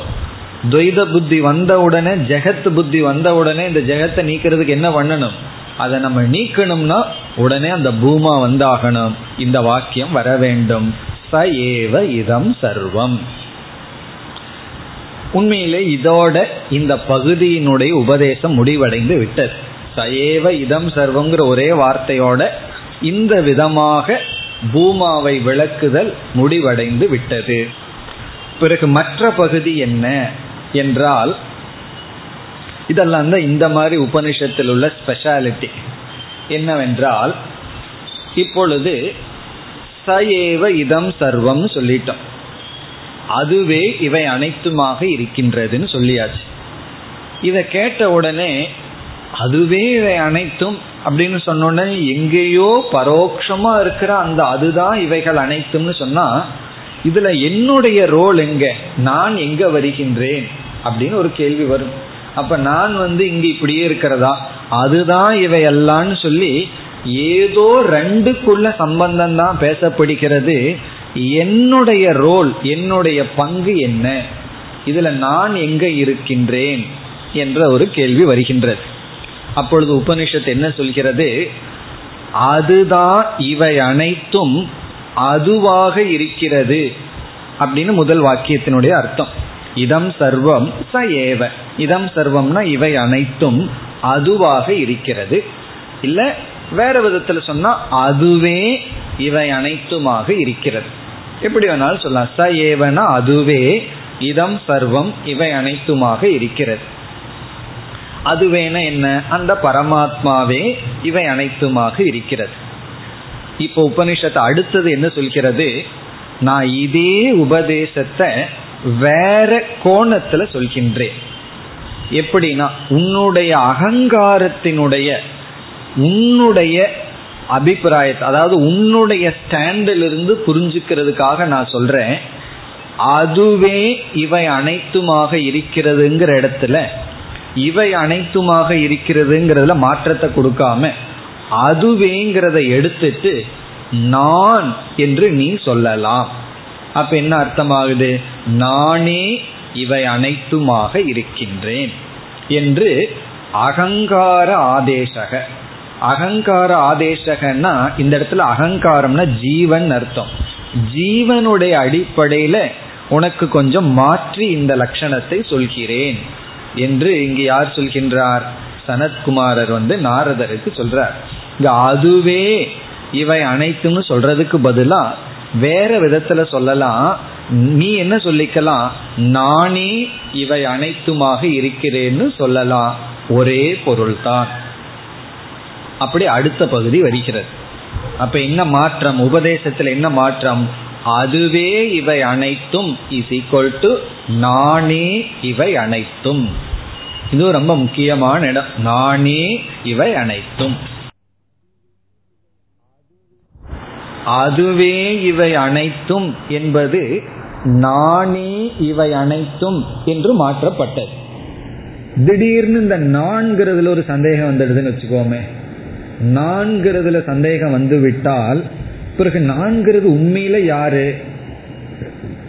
துவைத புத்தி வந்த உடனே ஜெகத் புத்தி வந்த உடனே இந்த ஜெகத்தை நீக்கிறதுக்கு என்ன பண்ணணும்? அதை நம்ம நீக்கணும்னா உடனே அந்த பூமா வந்தாகணும். இந்த வாக்கியம் வர வேண்டும். ச ஏவ இதம் சர்வம். உண்மையிலே இதோட இந்த பகுதியினுடைய உபதேசம் முடிவடைந்து விட்டது. சயேவ இதம் சர்வங்கிற ஒரே வார்த்தையோட இந்த விதமாக பூமாவை விளக்குதல் முடிவடைந்து விட்டது. பிறகு மற்ற பகுதி என்ன என்றால் இதெல்லாம் தான் இந்த மாதிரி உபனிஷத்தில் உள்ள ஸ்பெஷாலிட்டி என்னவென்றால் இப்பொழுது ச ஏவ இதம் சர்வம் சொல்லிட்டோம். அதுவே இவை அனைத்துமாக இருக்கின்றதுன்னு சொல்லியாச்சு. இதை கேட்ட உடனே அதுவே இவை அனைத்தும் அப்படின்னு சொன்னோடனே எங்கேயோ பரோட்சமா இருக்கிற அந்த அதுதான் இவைகள் அனைத்தும்னு சொன்னா இதுல என்னுடைய ரோல் எங்க? நான் எங்க வருகின்றேன்? அப்படின்னு ஒரு கேள்வி வரும். அப்ப நான் வந்து இங்க இப்படியே இருக்கிறதா? அதுதான் இவை எல்லாம்னு சொல்லி ஏதோ ரெண்டுக்குள்ள சம்பந்தம் தான் பேசப்படுகிறது. என்னுடைய ரோல் என்னுடைய பங்கு என்ன? இதுல நான் எங்க இருக்கின்றேன்? என்ற ஒரு கேள்வி வருகின்றது. அப்பொழுது உபனிஷத்து என்ன சொல்கிறது? அதுதான் இவை அனைத்தும் அதுவாக இருக்கிறது அப்படின்னு முதல் வாக்கியத்தினுடைய அர்த்தம். இதம் சர்வம் ச ஏவ. இதம் சர்வம்னா இவை அனைத்தும் அதுவாக இருக்கிறது. இல்ல வேற விதத்துல சொன்னா அதுவே இவை அனைத்துமாக இருக்கிறது. எப்படி வேணாலும் சொல்லலாம். ச ஏவனா அதுவே இதம் சர்வம் இவை அனைத்துமாக இருக்கிறது. அதுவேன என்ன? அந்த பரமாத்மாவே இவை அனைத்துமாக இருக்கிறது. இப்போ உபனிஷத்தை அடுத்தது என்ன சொல்கிறது? நான் இதே உபதேசத்தை வேற கோணத்துல சொல்கின்றேன். எப்படின்னா உன்னுடைய அகங்காரத்தினுடைய உன்னுடைய அபிப்பிராயத்தை அதாவது உன்னுடைய ஸ்டாண்டிலிருந்து புரிஞ்சுக்கிறதுக்காக நான் சொல்றேன். அதுவே இவை அனைத்துமாக இருக்கிறதுங்கிற இடத்துல இவை அனைத்துமாக இருக்கிறதுங்கிறதுல மாற்றத்தை கொடுக்காம அதுவேங்கிறத எடுத்துட்டு நான் என்று நீ சொல்லலாம். அப்ப என்ன அர்த்தமாகுது? நானே இவை அனைத்துமாக இருக்கின்றேன் என்று அகங்கார ஆதேசக அகங்கார ஆதேசகன்னா இந்த இடத்துல அகங்காரம்னா ஜீவன் அர்த்தம். ஜீவனுடைய அடிப்படையில உனக்கு கொஞ்சம் மாற்றி இந்த லட்சணத்தை சொல்கிறேன் என்று இங்கு யார் சொல்கின்றார்? சனத்குமாரர் வந்து நாரதருக்கு சொல்றார். இங்க அதுவே இவை அனைத்தும்னு சொல்றதுக்கு பதிலா வேற விதத்துல சொல்லலாம். நீ என்ன சொல்லிக்கலாம்? நானே இவை அனைத்துமாக இருக்கிறேன்னு சொல்லலாம். ஒரே பொருள்தான். அப்படி அடுத்த பகுதி வருகிறது. அப்ப என்ன மாற்றம்? உபதேசத்தில் என்ன மாற்றம்? அதுவே இவை அனைத்தும் இஸ் ஈக்வல் டு நானே இவை அனைத்தும். இது ரொம்ப முக்கியமான இடம். நானே இவை அனைத்தும். அதுவே இவை அனைத்தும் என்பது நானே இவை அனைத்தும் என்று மாற்றப்பட்டது. திடீர்னு இந்த நான்கிறதுல ஒரு சந்தேகம் வந்துடுதுன்னு வச்சுக்கோமே. நான்கிறதுல சந்தேகம் வந்து விட்டால் பிறகு நான்கிறது உண்மையில யாரு?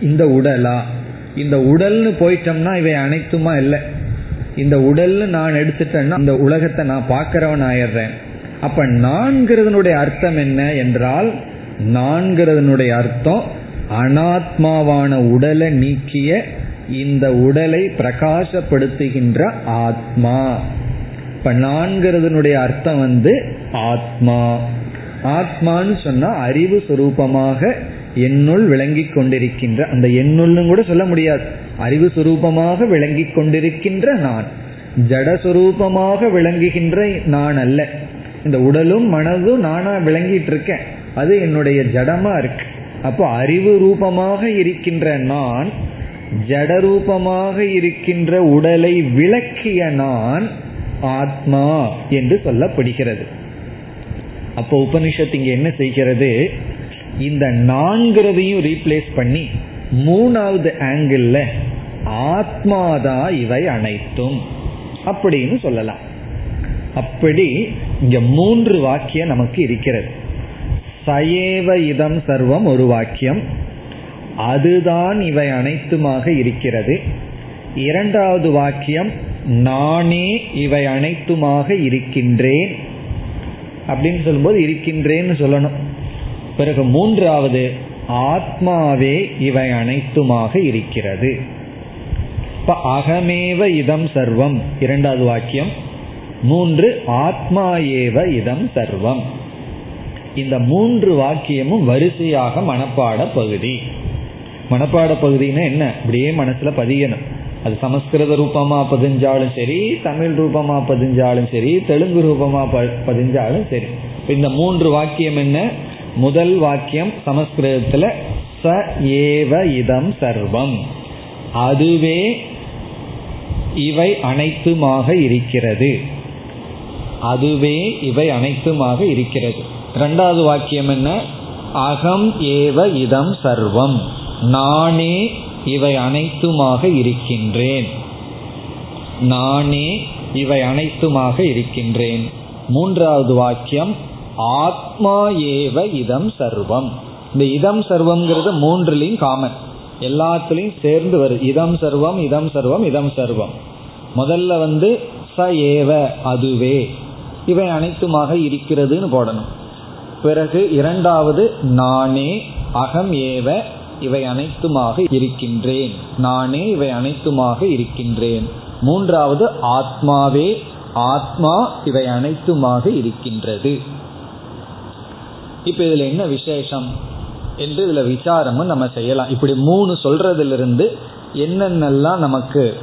இந்த உடலா? இந்த உடல்னு போயிட்டோம்னா இவை அனைத்துமா இல்லை? இந்த உடல்னு நான் எடுத்துட்டேன்னா இந்த உலகத்தை நான் பார்க்கிறவன் ஆயிடுறேன். அப்ப நான்கிறதனுடைய அர்த்தம் என்ன என்றால் நான்கிறதனுடைய அர்த்தம் அனாத்மாவான உடலை நீக்கிய இந்த உடலை பிரகாசப்படுத்துகின்ற ஆத்மா. இப்ப நான்கிறதனுடைய அர்த்தம் வந்து ஆத்மா. ஆத்மான்னு சொன்னா அறிவு சுரூபமாக என்னுள் விளங்கி கொண்டிருக்கின்ற அந்த என்னுள்னு கூட சொல்ல முடியாது. அறிவு சுரூபமாக விளங்கி கொண்டிருக்கின்ற நான். ஜடஸ்வரூபமாக விளங்குகின்ற நான் அல்ல. இந்த உடலும் மனதும் நானா விளங்கிட்டு இருக்கேன். அது என்னுடைய ஜடமா இருக்கு. அப்போ அறிவு ரூபமாக இருக்கின்ற நான் ஜடரூபமாக இருக்கின்ற உடலை விளக்கிய நான் ஆத்மா என்று சொல்லப்படுகிறது. அப்போ உபனிஷத்து இங்க என்ன செய்கிறது? இந்த நான்கிறதையும் ரீப்ளேஸ் பண்ணி மூணாவது ஆங்கிள் ஆத்மாதா இவை அனைத்தும் அப்படின்னு சொல்லலாம். அப்படி இங்க மூன்று வாக்கியம் நமக்கு இருக்கிறது. சயேவ இதம் சர்வம் ஒரு வாக்கியம். அதுதான் இவை அனைத்துமாக இருக்கிறது. இரண்டாவது வாக்கியம் நானே இவை அனைத்துமாக இருக்கின்றேன். அப்படின்னு சொல்லும்போது இருக்கின்றேன்னு சொல்லணும். பிறகு மூன்றாவது ஆத்மாவே இவை அனைத்துமாக இருக்கிறது. இப்ப அகமேவ இதம் சர்வம் இரண்டாவது வாக்கியம். மூன்று ஆத்மா ஏவ இதம் சர்வம். இந்த மூன்று வாக்கியமும் வரிசையாக மனப்பாட பகுதி. மனப்பாட பகுதினா என்ன? அப்படியே மனசுல பதியணும். அது சமஸ்கிருத ரூபமா பதிஞ்சாலும் சரி தமிழ் ரூபமா பதிஞ்சாலும் சரி தெலுங்கு ரூபமா பதிஞ்சாலும் சரி. இந்த மூன்று வாக்கியம் என்ன? முதல் வாக்கியம் சமஸ்கிருதத்துல ச ஏவ இதம் சர்வம். அதுவே இவை அனைத்துமாக இருக்கிறது. அதுவே இவை அனைத்துமாக இருக்கிறது. ரெண்டாவது வாக்கியம் என்ன? அகம் ஏவ இதம் சர்வம். நானே இவை அனைத்துமாக இருக்கின்றேன். நானே இவை அனைத்துமாக இருக்கின்றேன். மூன்றாவது வாக்கியம் ஆத்மா ஏவ இதம் சர்வம். இந்த இதம் சர்வம்ங்கிறது மூன்றுலையும் காமன் எல்லாத்துலேயும் சேர்ந்து வருது. இதம் சர்வம் இதம் சர்வம் இதம் சர்வம். முதல்ல வந்து ச ஏவ அதுவே. இவை அனைத்துமாக இருக்கிறதுன்னு போடணும். பிறகு இரண்டாவது நானே அகம் ஏவ இவை அனைத்துமாக இருக்கின்றேன். நானே இவை அனைத்துமாக இருக்கின்றேன். மூன்றாவது ஆத்மாவே ஆத்மா இவை அனைத்துமாக இருக்கின்றது. இப்ப இதுல என்ன விசேஷம் என்று இதுல விசாரமும் நம்ம செய்யலாம். இப்படி மூணு சொல்றதிலிருந்து என்னென்னலாம் நமக்கு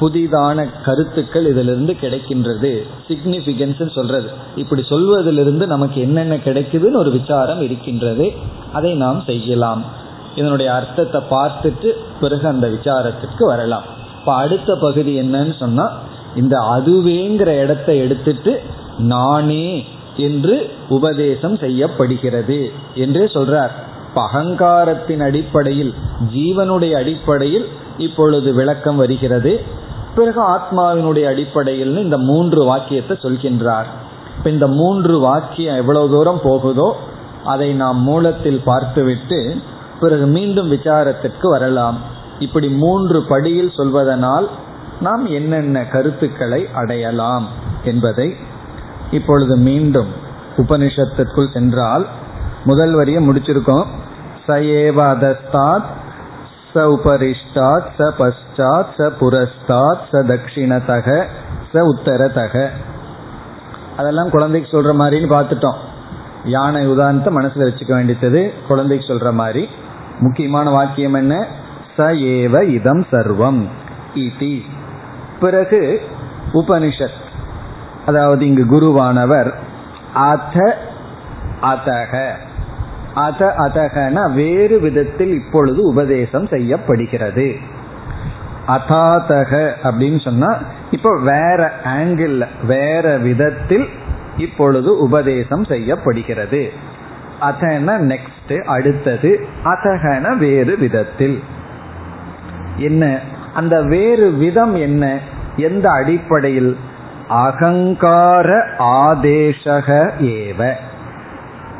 புதிதான கருத்துக்கள் இதிலிருந்து கிடைக்கின்றது சிக்னிபிகன்ஸ் சொல்றது. இப்படி சொல்வதிலிருந்து நமக்கு என்னென்ன கிடைக்குதுன்னு ஒரு விசாரம் இருக்கின்றது. அதை நாம் செய்யலாம். இதனுடைய அர்த்தத்தை பார்த்துட்டு பிறகு அந்த விசாரத்திற்கு வரலாம். இப்போ அடுத்த பகுதி என்னன்னு சொன்னா இந்த அதுவேங்கிற இடத்தை எடுத்துட்டு நானே என்று உபதேசம் செய்யப்படுகிறது என்றே சொல்றார். அகங்காரத்தின் அடிப்படையில் ஜீவனுடைய அடிப்படையில் இப்பொழுது விளக்கம் வருகிறது. பிறகு ஆத்மாவினுடைய அடிப்படையில் இந்த மூன்று வாக்கியத்தை சொல்கின்றார். இப்போ இந்த மூன்று வாக்கியம் எவ்வளவு தூரம் போகுதோ அதை நாம் மூலத்தில் பார்த்துவிட்டு பிறகு மீண்டும் விசாரத்திற்கு வரலாம். இப்படி மூன்று படியில் சொல்வதனால் நாம் என்னென்ன கருத்துக்களை அடையலாம் என்பதை இப்பொழுது மீண்டும் உபனிஷத்திற்குள் சென்றால் முதல் வரியை முடிச்சிருக்கோம். சயேவாதஸ்தாத் ச உபரிஷ்டாத் ச பஷ்டாத் ச புரஸ்தாத் ச தட்சிணதக ச உத்தரதக. அதெல்லாம் குழந்தைக்கு சொல்ற மாதிரின்னு பார்த்துட்டோம். யானை உதாரணத்தை மனசில் வச்சுக்க வேண்டியது குழந்தைக்கு சொல்ற மாதிரி. முக்கியமான வாக்கியம் என்ன? ச ஏவ இதம் சர்வம். இதி பிறகு உபனிஷத். அதாவது இங்கு குருவானவர் அத அதக. அத அதகன வேறு விதத்தில் இப்பொழுது உபதேசம் செய்யப்படுகிறது. அதாதக அப்படின்னு சொன்னா இப்போ வேற ஆங்கிள் வேற விதத்தில் இப்பொழுது உபதேசம் செய்யப்படுகிறது. அதன நெக்ஸ்ட் அடுத்தது அதகன வேறு விதத்தில். என்ன? அந்த வேறு விதம் என்ன? எந்த அடிப்படையில்? அகங்கார ஆதேசக ஏவ.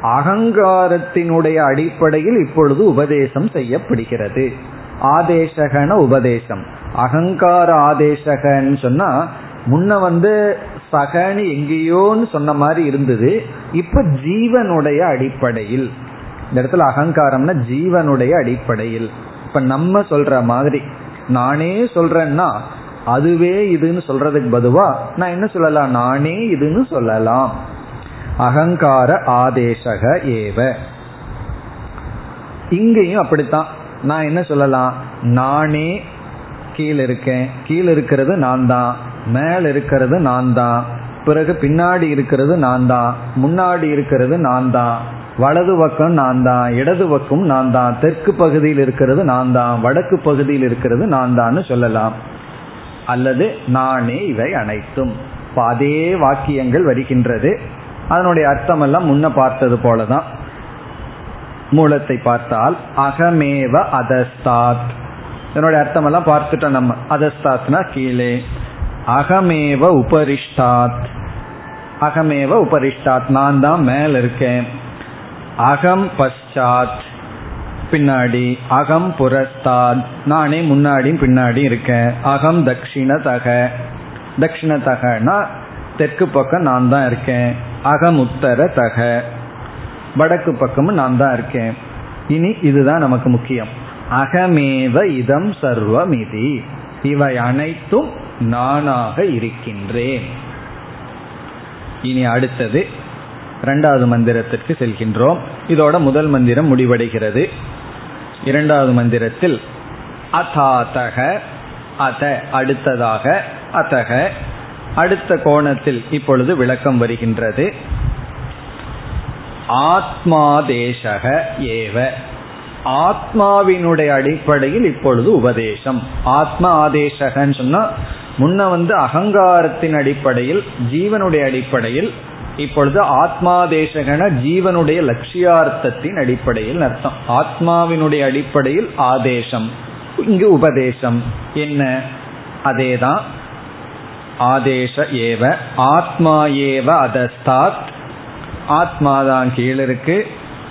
அகங்காரத்தினுடைய அடிப்படையில் இப்பொழுது உபதேசம் செய்யப்படுகிறது. ஆதேசகன உபதேசம். அகங்கார ஆதேசகன்னு சொன்னா முன்ன வந்து சகனி எங்கேயோன்னு சொன்ன மாதிரி இருந்தது. இப்ப ஜீவனுடைய அடிப்படையில். இந்த இடத்துல அகங்காரம்னா ஜீவனுடைய அடிப்படையில். இப்ப நம்ம சொல்ற மாதிரி நானே சொல்றேன்னா அதுவே இதுன்னு சொல்றதுக்கு பதுவா நான் என்ன சொல்லலாம்? நானே இதுன்னு சொல்லலாம். அகங்கார ஆதேசக ஏவ. இங்கேயும் அப்படித்தான். நான் என்ன சொல்லலாம்? நானே கீழே இருக்கேன். கீழே இருக்கிறது நான் தான் மேல இருக்கிறது நான் தான் பிறகு பின்னாடி இருக்கிறது நான் தான் முன்னாடி இருக்கிறது நான் தான் வலது பக்கம் நான் தான் இடது பக்கம் நான் தான் தெற்கு பகுதியில் இருக்கிறது நான் தான் வடக்கு பகுதியில் இருக்கிறது நான் தான் சொல்லலாம். அல்லது நானே இவை அனைத்தும். அதே வாக்கியங்கள் வருகின்றது. அதனுடைய அர்த்தம் எல்லாம் முன்ன பார்த்தது போலதான். மூலத்தை பார்த்தால் அகமேவ அதஸ்தாத். இதனுடைய அர்த்தம் எல்லாம் பார்த்துட்டோம் நம்ம. அதஸ்தாத்னா கீழே. அகமேவ உபரிஷ்டாத். அகமேவ உபரிஷ்டாத். நான் தான் மேல இருக்கேன். அகம் பஷாத் பின்னாடி அகம் புறஸ்தாத். நானே முன்னாடியும் பின்னாடி இருக்கேன். அகம் தட்சிணதக தட்சிணதகனா தெற்கு பக்கம் நான் தான் இருக்கேன். அகம் உத்தர தக. வடக்கு பக்கமும் நான் தான் இருக்கேன். இனி இதுதான் நமக்கு முக்கியம். அகமேவ இதம் சர்வமிதி. இவை அனைத்தும் நானாக இருக்கின்றேன். இனி அடுத்தது இரண்டாவது மந்திரத்திற்கு செல்கின்றோம். இதோட முதல் மந்திரம் முடிவடைகிறது. இரண்டாவது மந்திரத்தில் அதாதக அத அடுத்ததாக அத்தக அடுத்த கோணத்தில் இப்பொழுது விளக்கம் வருகின்றது. ஆத்மாதேசக ஏவ. ஆத்மாவினுடைய அடிப்படையில் இப்பொழுது உபதேசம். ஆத்மா ஆதேசகன்னு சொன்னா முன்ன வந்து அகங்காரத்தின் அடிப்படையில் ஜீவனுடைய அடிப்படையில் இப்பொழுது ஆத்மாதேசகன ஜீவனுடைய லட்சியார்த்தத்தின் அடிப்படையில் அர்த்தம். ஆத்மாவினுடைய அடிப்படையில் ஆதேசம் இங்கு உபதேசம். என்ன? அதேதான். ஆதேச ஏவ ஆத்மா ஏவ அதஸ்தாத். ஆத்மாதான் கீழ் இருக்கு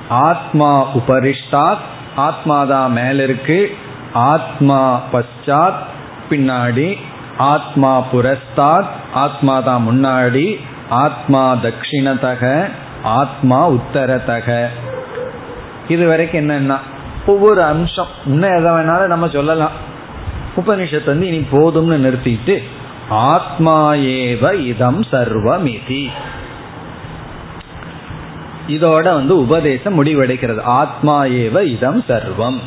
ஆத்மா உபரிஷ்டாத். ஆத்மாதான் மேல இருக்கு ஆத்மா பச்சாத் பின்னாடி ஆத்மா புரஸ்தாத் ஆத்மாதான் முன்னாடி ஆத்மா தட்சிணதக ஆத்மா உத்தரதக. இது வரைக்கும் என்னன்னா ஒவ்வொரு அம்சம். இன்னும் எதை வேணாலும் நம்ம சொல்லலாம். உபனிஷத்து வந்து இனி போதும்னு நிறுத்திட்டு ஆத்மா ஏவ இதம் சர்வமிதி. இதோட வந்து உபதேசம் முடிவடைக்கிறது ஆத்மா ஏவ இதம் சர்வம்.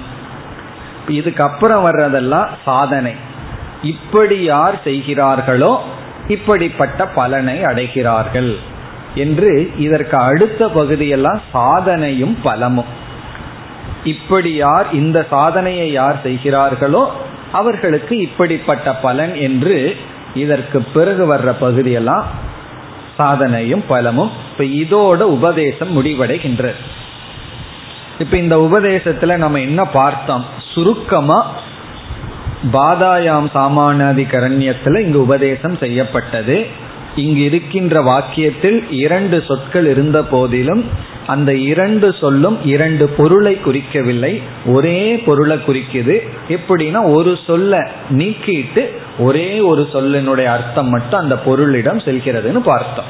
இதுக்கப்புறம் வர்றதெல்லாம் சாதனை. இப்படி யார் செய்கிறார்களோ இப்படிப்பட்ட பலனை அடைகிறார்கள் என்று இதற்கு அடுத்த பகுதியெல்லாம் சாதனையும் பலமும். இப்படி யார் இந்த சாதனையை யார் செய்கிறார்களோ அவர்களுக்கு இப்படிப்பட்ட பலன் என்று இதற்கு பிறகு வர்ற பகுதியெல்லாம் சாதனையும் பலமும். இப்ப இதோட உபதேசம் முடிவடைகின்றது. இப்ப இந்த உபதேசத்துல நம்ம என்ன பார்த்தோம்? சுருக்கமா பாதாயாம் சாமானாதிகரண்யத்துல இங்கு உபதேசம் செய்யப்பட்டது. இங்கு இருக்கின்ற வாக்கியத்தில் இரண்டு சொற்கள் இருந்த போதிலும் அந்த இரண்டு சொல்லும் இரண்டு பொருளை குறிக்கவில்லை. ஒரே பொருளை குறிக்குது. எப்படின்னா ஒரு சொல்ல நீக்கிட்டு ஒரே ஒரு சொல்லினுடைய அர்த்தம் மட்டும் அந்த பொருளிடம் செல்கிறதுன்னு பார்த்தோம்.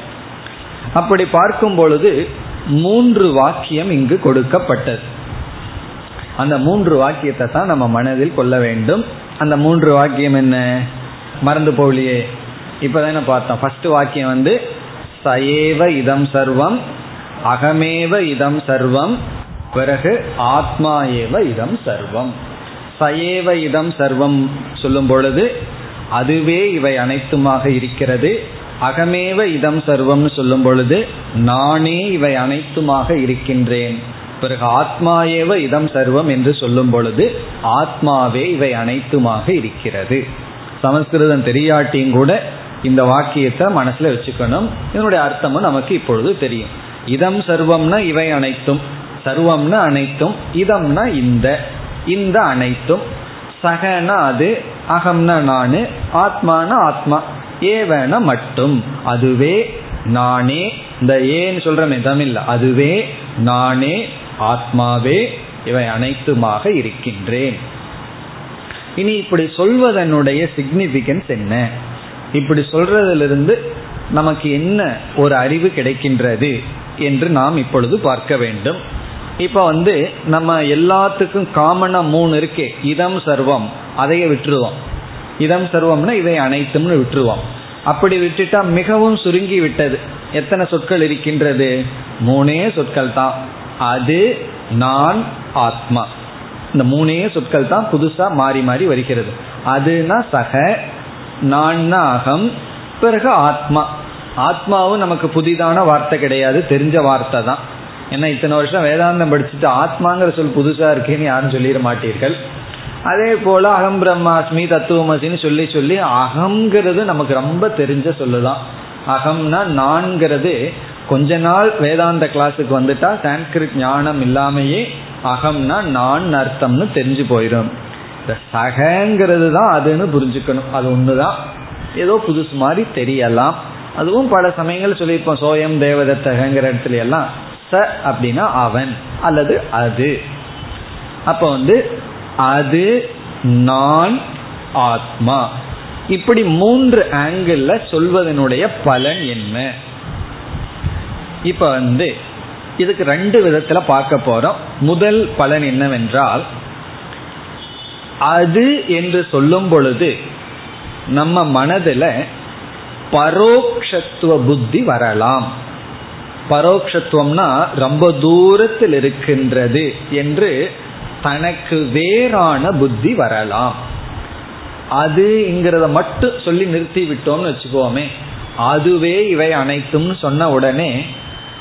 அப்படி பார்க்கும் பொழுது மூன்று வாக்கியம் இங்கு கொடுக்கப்பட்டது. அந்த மூன்று வாக்கியத்தை தான் நம்ம மனதில் கொள்ள வேண்டும். அந்த மூன்று வாக்கியம் என்ன? மறந்து போலியே இப்பதானே பார்த்தோம். ஃபர்ஸ்ட் வாக்கியம் வந்து சயேவ இதம் சர்வம் அகமேவ இதம் சர்வம் பிறகு ஆத்மா ஏவ இதம் சர்வம். சயேவ இதம் சர்வம் சொல்லும் பொழுது அதுவே இவை அனைத்துமாக இருக்கிறது. அகமேவ இதம் சர்வம்னு சொல்லும் பொழுது நானே இவை அனைத்துமாக இருக்கின்றேன். பிறகு ஆத்மாயேவ இதம் சர்வம் என்று சொல்லும் பொழுது ஆத்மாவே இவை அனைத்துமாக இருக்கிறது. சமஸ்கிருதம் தெரியாட்டியும் கூட இந்த வாக்கியத்தை மனசுல வச்சுக்கணும். இதனுடைய அர்த்தமும் நமக்கு இப்பொழுது தெரியும். இதம் சர்வம்னா இவை அனைத்தும் சர்வம்னா அனைத்தும் இதம்னா இந்த இந்த அனைத்தும். சகனா அது அகம்னா நானு ஆத்மானா ஆத்மா ஏவன மட்டும். அதுவே நானே இந்த ஏன்னு சொல்றமே தமிழ்ல அதுவே நானே ஆத்மாவே இவை அனைத்துமாக இருக்கின்றேன். இனி இப்படி சொல்வதனுடைய சிக்னிபிகன்ஸ் என்ன? இப்படி சொல்றதிலிருந்து நமக்கு என்ன ஒரு அறிவு கிடைக்கின்றது என்று நாம் இப்பொழுது பார்க்க வேண்டும். இப்ப வந்து நம்ம எல்லாத்துக்கும் காமனா மூணு இருக்கே. இதம் சர்வம். அதையே விட்டுருவோம். இதம் சர்வம்னா இதை அனைத்தும்னு விட்டுருவோம். அப்படி விட்டுட்டா மிகவும் சுருங்கி விட்டது. எத்தனை சொற்கள் இருக்கின்றது? மூணே சொற்கள் தான் அது நான் ஆத்மா. இந்த மூணே சொற்கள் தான் புதுசா மாறி மாறி வருகிறது. அதுனா சக நான் அகம் பிறகு ஆத்மா. ஆத்மாவும் நமக்கு புதிதான வார்த்தை கிடையாது தெரிஞ்ச வார்த்தை தான். ஏன்னா இத்தனை வருஷம் வேதாந்தம் படிச்சுட்டு ஆத்மாங்கிற சொல் புதுசா இருக்கேன்னு யாரும் சொல்லிட மாட்டீர்கள். அதே போல அகம் பிரம்மாஸ்மி தத்துவமசின்னு சொல்லி சொல்லி அகங்கிறது நமக்கு ரொம்ப தெரிஞ்ச சொல்லுதான். அகம்னா நான்கிறது கொஞ்ச நாள் வேதாந்த கிளாஸுக்கு வந்துட்டா சான்ஸ்கிரிட் ஞானம் இல்லாமையே அகம்னா நான் அர்த்தம்னு தெரிஞ்சு போயிடும் இந்த சகங்கிறது தான் அதுன்னு புரிஞ்சுக்கணும். அது ஒண்ணுதான். ஏதோ புதுசு மாதிரி தெரியலாம். அதுவும் பல சமயங்கள் சொல்லியிருப்போம். சோயம் தேவதத்தகங்கிற இடத்துல எல்லாம் ச அப்படின்னா அவன் அல்லது அது. அப்ப வந்து அது நான் ஆத்மா. இப்படி மூன்று ஆங்கிள் சொல்வதனுடைய பலன் என்ன? இப்ப வந்து இதுக்கு ரெண்டு விதத்துல பார்க்க போறோம். முதல் பலன் என்னவென்றால் அது என்று சொல்லும் பொழுது நம்ம மனதில் பரோக்ஷத்துவ புத்தி வரலாம். பரோக்ஷத்துவம்னா ரொம்ப தூரத்தில் இருக்கின்றது என்று தனக்கு வேறான புத்தி வரலாம். அதுங்கிறத மட்டும் சொல்லி நிறுத்தி விட்டோம்னு வச்சுக்கோமே அதுவே இவை அனைத்தும்னு சொன்ன உடனே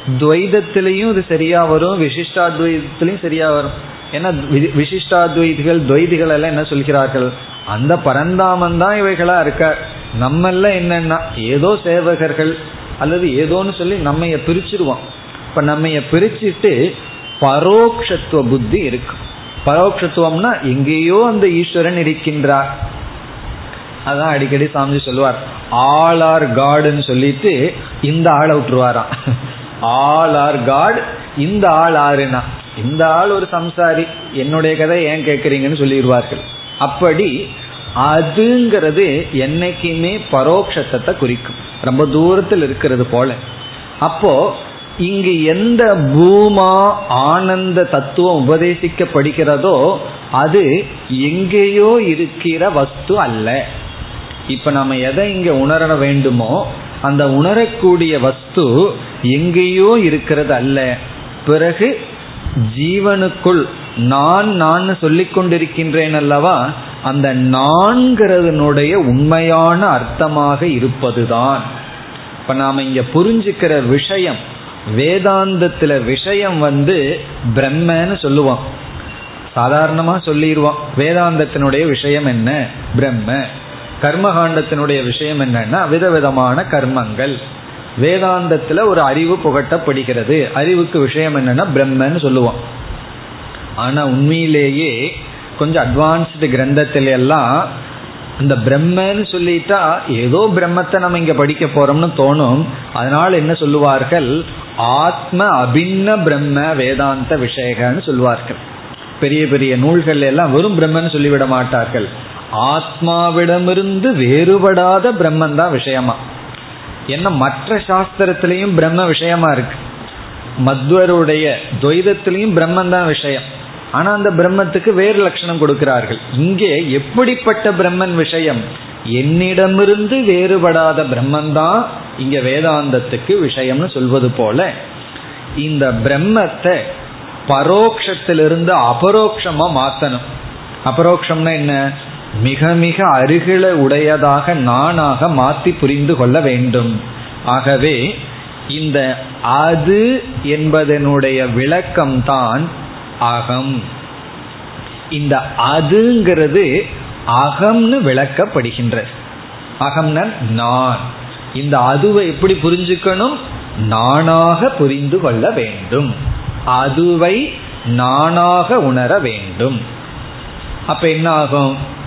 துவைதத்திலையும் இது சரியா வரும் விசிஷ்டாத்வைதத்திலையும் சரியா வரும். ஏன்னா விசிஷ்டாத்வைதிகள் துவைதிகள் எல்லாம் என்ன சொல்கிறார்கள்? அந்த பரந்தாமன் தான் இவைகளா இருக்க. நம்ம எல்லாம் என்னன்னா ஏதோ சேவகர்கள் அல்லது ஏதோன்னு சொல்லி நம்ம பிரிச்சிருவோம். இப்ப நம்ம பிரிச்சுட்டு பரோக்ஷத்துவ புத்தி இருக்கு. பரோக்ஷத்துவம்னா எங்கேயோ அந்த ஈஸ்வரன் இருக்கின்றார். அதான் அடிக்கடி சாமி சொல்லுவார். ஆள் ஆர் காடுன்னு சொல்லிட்டு இந்த ஆளை விட்டுருவாராம். ஆல் ஆர் காட் இந்த ஆள் ஆறுனா. இந்த ஆள் ஒரு சம்சாரி. என்னுடைய கதை ஏன் கேட்குறீங்கன்னு சொல்லிடுவார்கள். அப்படி அதுங்கிறது என்னைக்குமே பரோட்சத்தை குறிக்கும். ரொம்ப தூரத்தில் இருக்கிறது போல. அப்போ இங்கு எந்த பூமா ஆனந்த தத்துவம் உபதேசிக்கப்படுகிறதோ அது எங்கேயோ இருக்கிற வஸ்து அல்ல. இப்ப நம்ம எதை இங்க உணர வேண்டுமோ அந்த உணரக்கூடிய வஸ்து எங்கேயோ இருக்கிறது அல்ல. பிறகு ஜீவனுக்குள் நான் நான் சொல்லிக் கொண்டிருக்கின்றேன் அல்லவா? அந்த நான்கிறதனுடைய உண்மையான அர்த்தமாக இருப்பதுதான். இப்ப நாம இங்க புரிஞ்சுக்கிற விஷயம் வேதாந்தத்துல விஷயம் வந்து பிரம்மன்னு சொல்லுவோம் சாதாரணமா சொல்லிடுவோம் வேதாந்தத்தினுடைய விஷயம் என்ன? பிரம்ம. கர்மகாண்டத்தினுடைய விஷயம் என்னன்னா விதவிதமான கர்மங்கள். வேதாந்தத்துல ஒரு அறிவு புகட்டப்படுகிறது. அறிவுக்கு விஷயம் என்னன்னா பிரம்மன்னு சொல்லுவோம். ஆனா உண்மையிலேயே கொஞ்சம் அட்வான்ஸ்டு கிரந்தத்தில எல்லாம் இந்த பிரம்மன்னு சொல்லிட்டா ஏதோ பிரம்மத்தை நம்ம இங்க படிக்க போறோம்னு தோணும். அதனால என்ன சொல்லுவார்கள்? ஆத்ம அபின்ன பிரம்ம வேதாந்த விஷயகன்னு சொல்லுவார்கள். பெரிய பெரிய நூல்கள் எல்லாம் வெறும் பிரம்மன்னு சொல்லிவிட மாட்டார்கள். ஆத்மாவிடமிருந்து வேறுபடாத பிரம்மன் தான் விஷயமா. என்ன மற்ற சாஸ்திரத்திலையும் பிரம்ம விஷயமா இருக்கு. மத்வருடைய துவைதத்திலையும் பிரம்மன் தான் விஷயம். ஆனா அந்த பிரம்மத்துக்கு வேறு லட்சணம் கொடுக்கிறார்கள். இங்கே எப்படிப்பட்ட பிரம்மன் விஷயம்? என்னிடமிருந்து வேறுபடாத பிரம்மன் தான் இங்க வேதாந்தத்துக்கு விஷயம்னு சொல்வது போல இந்த பிரம்மத்தை பரோக்ஷத்திலிருந்து அபரோக்ஷமா மாத்தணும். அபரோக்ஷம்னா என்ன? மிக மிக அருகில உடையதாக நானாக மாற்றி புரிந்து கொள்ள வேண்டும். ஆகவே இந்த அது என்பதனுடைய விளக்கம்தான் அகம். இந்த அதுங்கிறது அகம்னு விளக்கப்படுகின்றது. அகம்ன நான். இந்த அதுவை எப்படி புரிஞ்சுக்கணும்? நானாக புரிந்து கொள்ள வேண்டும். அதுவை நானாக உணர வேண்டும். அப்ப என்ன ஆகும்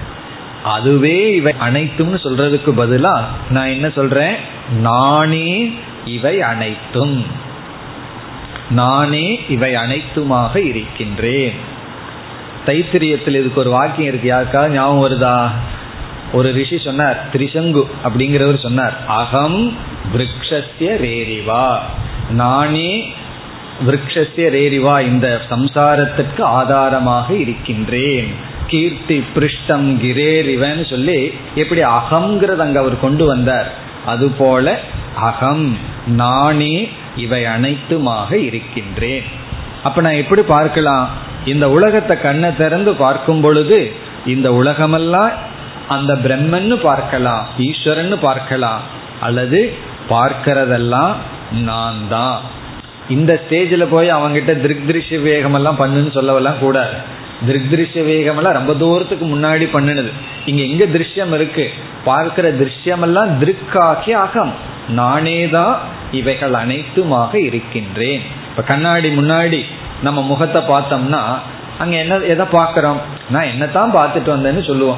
அதுவே இவை அனைத்தும்னு சொல்றதுக்கு பதிலா நான் என்ன சொல்றேன்? நானே இவை அனைத்தும். நானே இவை அனைத்துமாக இருக்கின்றேன். தைத்திரியத்தில் இதுக்கு ஒரு வாக்கியம் இருக்கு. யாருக்கா ஞாபகம் வருதா? ஒரு ரிஷி சொன்னார் திரிசங்கு அப்படிங்கிறவர் சொன்னார் அகம் விரக்ஷஸ்ய ரேரிவா. நானே விரக்ஷஸ்ய ரேரிவா இந்த சம்சாரத்திற்கு ஆதாரமாக இருக்கின்றேன். கீர்த்தி பிருஷ்டம் கிரேரிவன் சொல்லி எப்படி அகங்கிறது அங்க அவர் கொண்டு வந்தார். அதுபோல அகம் நானே இவை அனைத்துமாக இருக்கின்றேன். அப்ப நான் எப்படி பார்க்கலாம்? இந்த உலகத்தை கண்ணை திறந்து பார்க்கும் பொழுது இந்த உலகமெல்லாம் அந்த பிரம்மன்னு பார்க்கலாம் ஈஸ்வரன்னு பார்க்கலாம் அல்லது பார்க்கிறதெல்லாம் நான் தான் இந்த ஸ்டேஜில் போய் அவங்ககிட்ட திருக் திருஷ்ய வேகமெல்லாம் பண்ணுன்னு சொல்லவெல்லாம் கூடாது. திருஷ்ய வேகமெல்லாம் ரொம்ப தூரத்துக்கு முன்னாடி பண்ணினது. இங்க எங்க திருஷ்யம் இருக்கு? பார்க்கிற திருஷ்யமெல்லாம் திருக்காகி அகம். நானே தான் இவைகள் அனைத்துமாக இருக்கின்றேன். இப்ப கண்ணாடி முன்னாடி நம்ம முகத்தை பார்த்தோம்னா அங்க என்ன எதை பார்க்கறோம்? நான் என்னத்தான் பார்த்துட்டு வந்தேன்னு சொல்லுவோம்.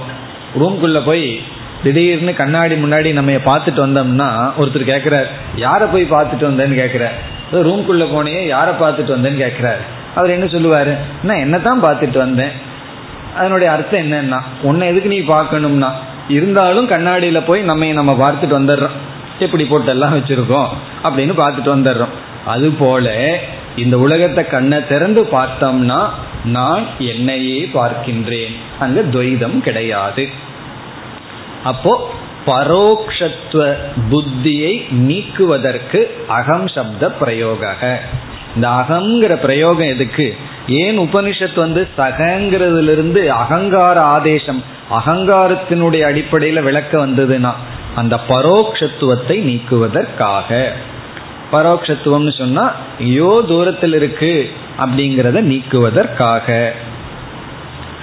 ரூம்குள்ள போய் திடீர்னு கண்ணாடி முன்னாடி நம்ம பார்த்துட்டு வந்தோம்னா ஒருத்தர் கேட்கிறார் யாரை போய் பார்த்துட்டு வந்தேன்னு கேட்கிறார் ரூம்குள்ள போனே யாரை பார்த்துட்டு வந்தேன்னு கேட்கிறார் அவர் என்ன சொல்லுவாரு? நான் என்னத்தான் பார்த்துட்டு வந்தேன். அதனுடைய அர்த்தம் என்னன்னா உன்னை எதுக்கு நீ பார்க்கணும்னா இருந்தாலும் கண்ணாடியில போய் நம்ம நம்ம பார்த்துட்டு வந்துடுறோம். எப்படி போட்டெல்லாம் வச்சிருக்கோம்? அப்படின்னு பார்த்துட்டு வந்துடுறோம். அது போல இந்த உலகத்தை கண்ணை திறந்து பார்த்தோம்னா நான் என்னையே பார்க்கின்றேன். அங்க துவைதம் கிடையாது. அப்போ பரோக்ஷத்துவ புத்தியை நீக்குவதற்கு அகம் சப்த பிரயோக இந்த அகங்கிற பிரயோகம் எதுக்கு? ஏன் உபனிஷத் வந்து சகங்கிறதுலிருந்து அகங்கார ஆதேசம் அகங்காரத்தினுடைய அடிப்படையில் விளக்க வந்ததுன்னா அந்த பரோக்ஷத்துவத்தை நீக்குவதற்காக. பரோட்சத்துவம்னு சொன்னா ஐயோ தூரத்தில் இருக்கு அப்படிங்கிறத நீக்குவதற்காக.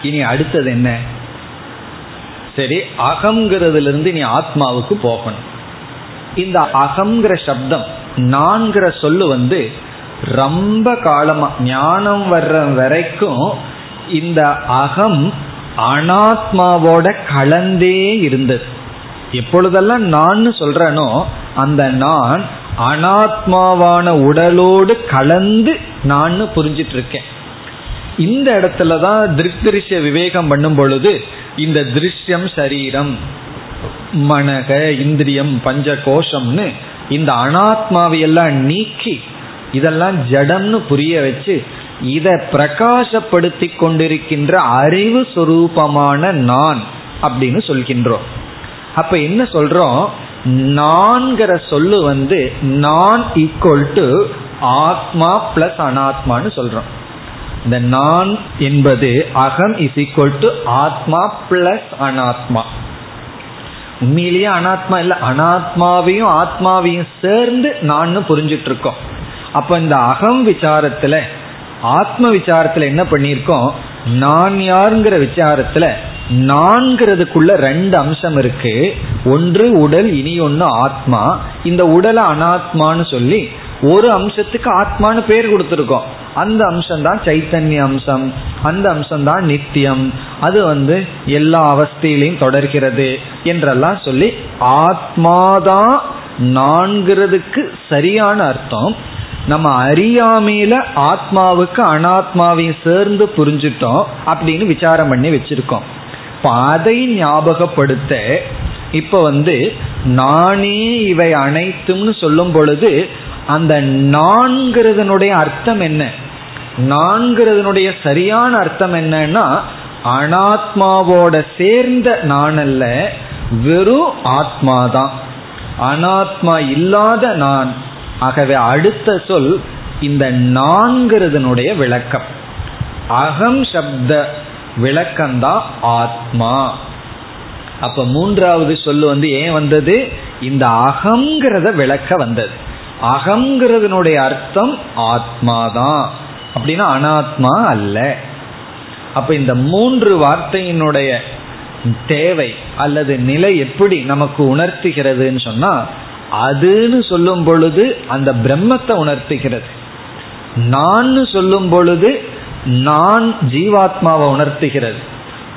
இனி அடுத்தது என்ன? சரி அகங்கிறதுல இருந்து நீ ஆத்மாவுக்கு போகணும். இந்த அகங்கிற சப்தம் நான்கிற சொல்லு வந்து ரொம்ப காலமா ஞானம் வர்ற வரைக்கும் இந்த அகம் அனாத்மாவோட கலந்தே இருந்தது. எப்பொழுதெல்லாம் நான் சொல்றனோ அந்த நான் அனாத்மாவான உடலோடு கலந்து நான் புரிஞ்சிட்டு இருக்கேன் இந்த இடத்துல தான் திருஷ்ய விவேகம் பண்ணும் பொழுது இந்த திருஷ்யம் சரீரம் மனக இந்திரியம் பஞ்ச கோஷம்னு இந்த அனாத்மாவையெல்லாம் நீக்கி இதெல்லாம் ஜடம்னு புரிய வச்சு இதை பிரகாசப்படுத்தி கொண்டிருக்கின்ற அறிவு சுரூபமான நான் அப்படின்னு சொல்கின்றோம். அப்ப என்ன சொல்றோம்? நான்கிற சொல்லு வந்து நான் ஈக்குவல் டு ஆத்மா பிளஸ் அனாத்மான்னு சொல்றோம். இந்த நான் என்பது அகம் இஸ் ஈக்குவல் டு ஆத்மா பிளஸ் அனாத்மா. உண்மையிலேயே அனாத்மா இல்லை அனாத்மாவையும் ஆத்மாவையும் சேர்ந்து நான் புரிஞ்சிட்டு இருக்கோம். அப்ப இந்த அகம் விசாரத்துல ஆத்ம விசாரத்துல என்ன பண்ணியிருக்கோம்? நான் யாருங்கிற விசாரத்துல நான்கிறதுக்குள்ள ரெண்டு அம்சம் இருக்கு. ஒன்று உடல் இனி ஒன்று ஆத்மா. இந்த உடலை அனாத்மான்னு சொல்லி ஒரு அம்சத்துக்கு ஆத்மான்னு பேர் கொடுத்துருக்கோம். அந்த அம்சம் தான் சைத்தன்ய அம்சம். அந்த அம்சம் தான் நித்தியம். அது வந்து எல்லா அவஸ்தையிலையும் தொடர்கிறது என்றெல்லாம் சொல்லி ஆத்மாதான் நான்கிறதுக்கு சரியான அர்த்தம். நம்ம அறியாமையில ஆத்மாவுக்கு அனாத்மாவையும் சேர்ந்து புரிஞ்சிட்டோம் அப்படின்னு விசாரம் பண்ணி வச்சிருக்கோம். இப்ப அதை ஞாபகப்படுத்த இப்ப வந்து நானே இவை அனைத்தும்னு சொல்லும் பொழுது அந்த நான்கிறதனுடைய அர்த்தம் என்ன? நான்கிறதனுடைய சரியான அர்த்தம் என்னன்னா அனாத்மாவோட சேர்ந்த நான் அல்ல வெறும் ஆத்மாதான். அனாத்மா இல்லாத நான் ஆகவே அடுத்த சொல் இந்த நான்கிறதனுடைய விளக்கம். அகம் சப்த விளக்கம்தான் ஆத்மா. அப்ப மூன்றாவது சொல்லு வந்து ஏன் வந்தது? இந்த அகங்கிறத விளக்க வந்தது. அகங்கிறதனுடைய அர்த்தம் ஆத்மாதான் அப்படின்னா அனாத்மா அல்ல. அப்ப இந்த மூன்று வார்த்தையினுடைய தேவை அல்லது நிலை எப்படி நமக்கு உணர்த்துகிறதுன்னு சொன்னா அதுன்னு சொல்லும் பொழுது அந்த பிரம்மத்தை உணர்த்துகிறது. நான் சொல்லும் பொழுது நான் ஜீவாத்மாவை உணர்த்துகிறது.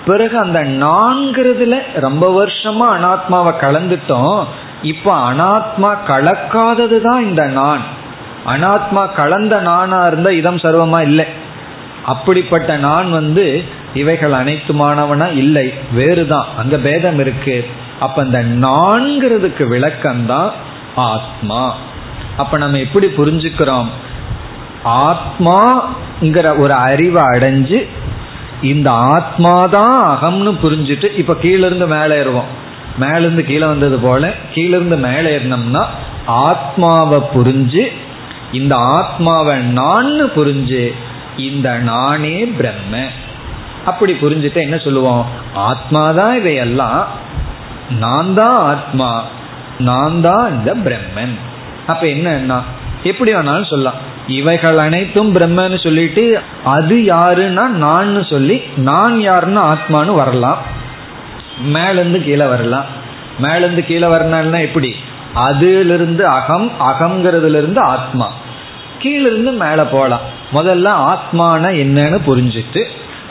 பிறகு அந்த நான்கிறதுல ரொம்ப வருஷமா அனாத்மாவை கலந்துட்டோம். இப்ப அனாத்மா கலக்காதது தான் இந்த நான். அனாத்மா கலந்த நானா இருந்தா இதம் சர்வமா இல்லை. அப்படிப்பட்ட நான் வந்து இவைகள் அனைத்துமானவனா இல்லை. வேறுதான். அங்க பேதம் இருக்கு. அப்ப இந்த நான்கிறதுக்கு விளக்கம்தான் ஆத்மா. அப்ப நம்ம எப்படி புரிஞ்சுக்கிறோம்? ஆத்மாங்கிற ஒரு அறிவை அடைஞ்சு இந்த ஆத்மாதான் அகம்னு புரிஞ்சுட்டு இப்ப கீழிருந்து மேலே ஏறுவோம். மேலிருந்து கீழே வந்தது போல கீழிருந்து மேலே ஏறினோம்னா ஆத்மாவை புரிஞ்சு இந்த ஆத்மாவை நான் புரிஞ்சு இந்த நானே பிரம்ம. அப்படி புரிஞ்சுட்டு என்ன சொல்லுவோம்? ஆத்மாதான் இதையெல்லாம் நான் தான் ஆத்மா. நான் தான் இந்த பிரம்மன். அப்ப என்ன எப்படி வேணாலும் சொல்லலாம். இவைகள் அனைத்தும் பிரம்மன்னு சொல்லிட்டு அது யாருன்னா நான் சொல்லி நான் யாருன்னா ஆத்மான்னு வரலாம். மேலேருந்து கீழே வரலாம். மேலேருந்து கீழே வரணும்னா எப்படி? அதிலிருந்து அகம் அகங்கிறதுல இருந்து ஆத்மா. கீழிருந்து மேலே போகலாம். முதல்ல ஆத்மான என்னன்னு புரிஞ்சுட்டு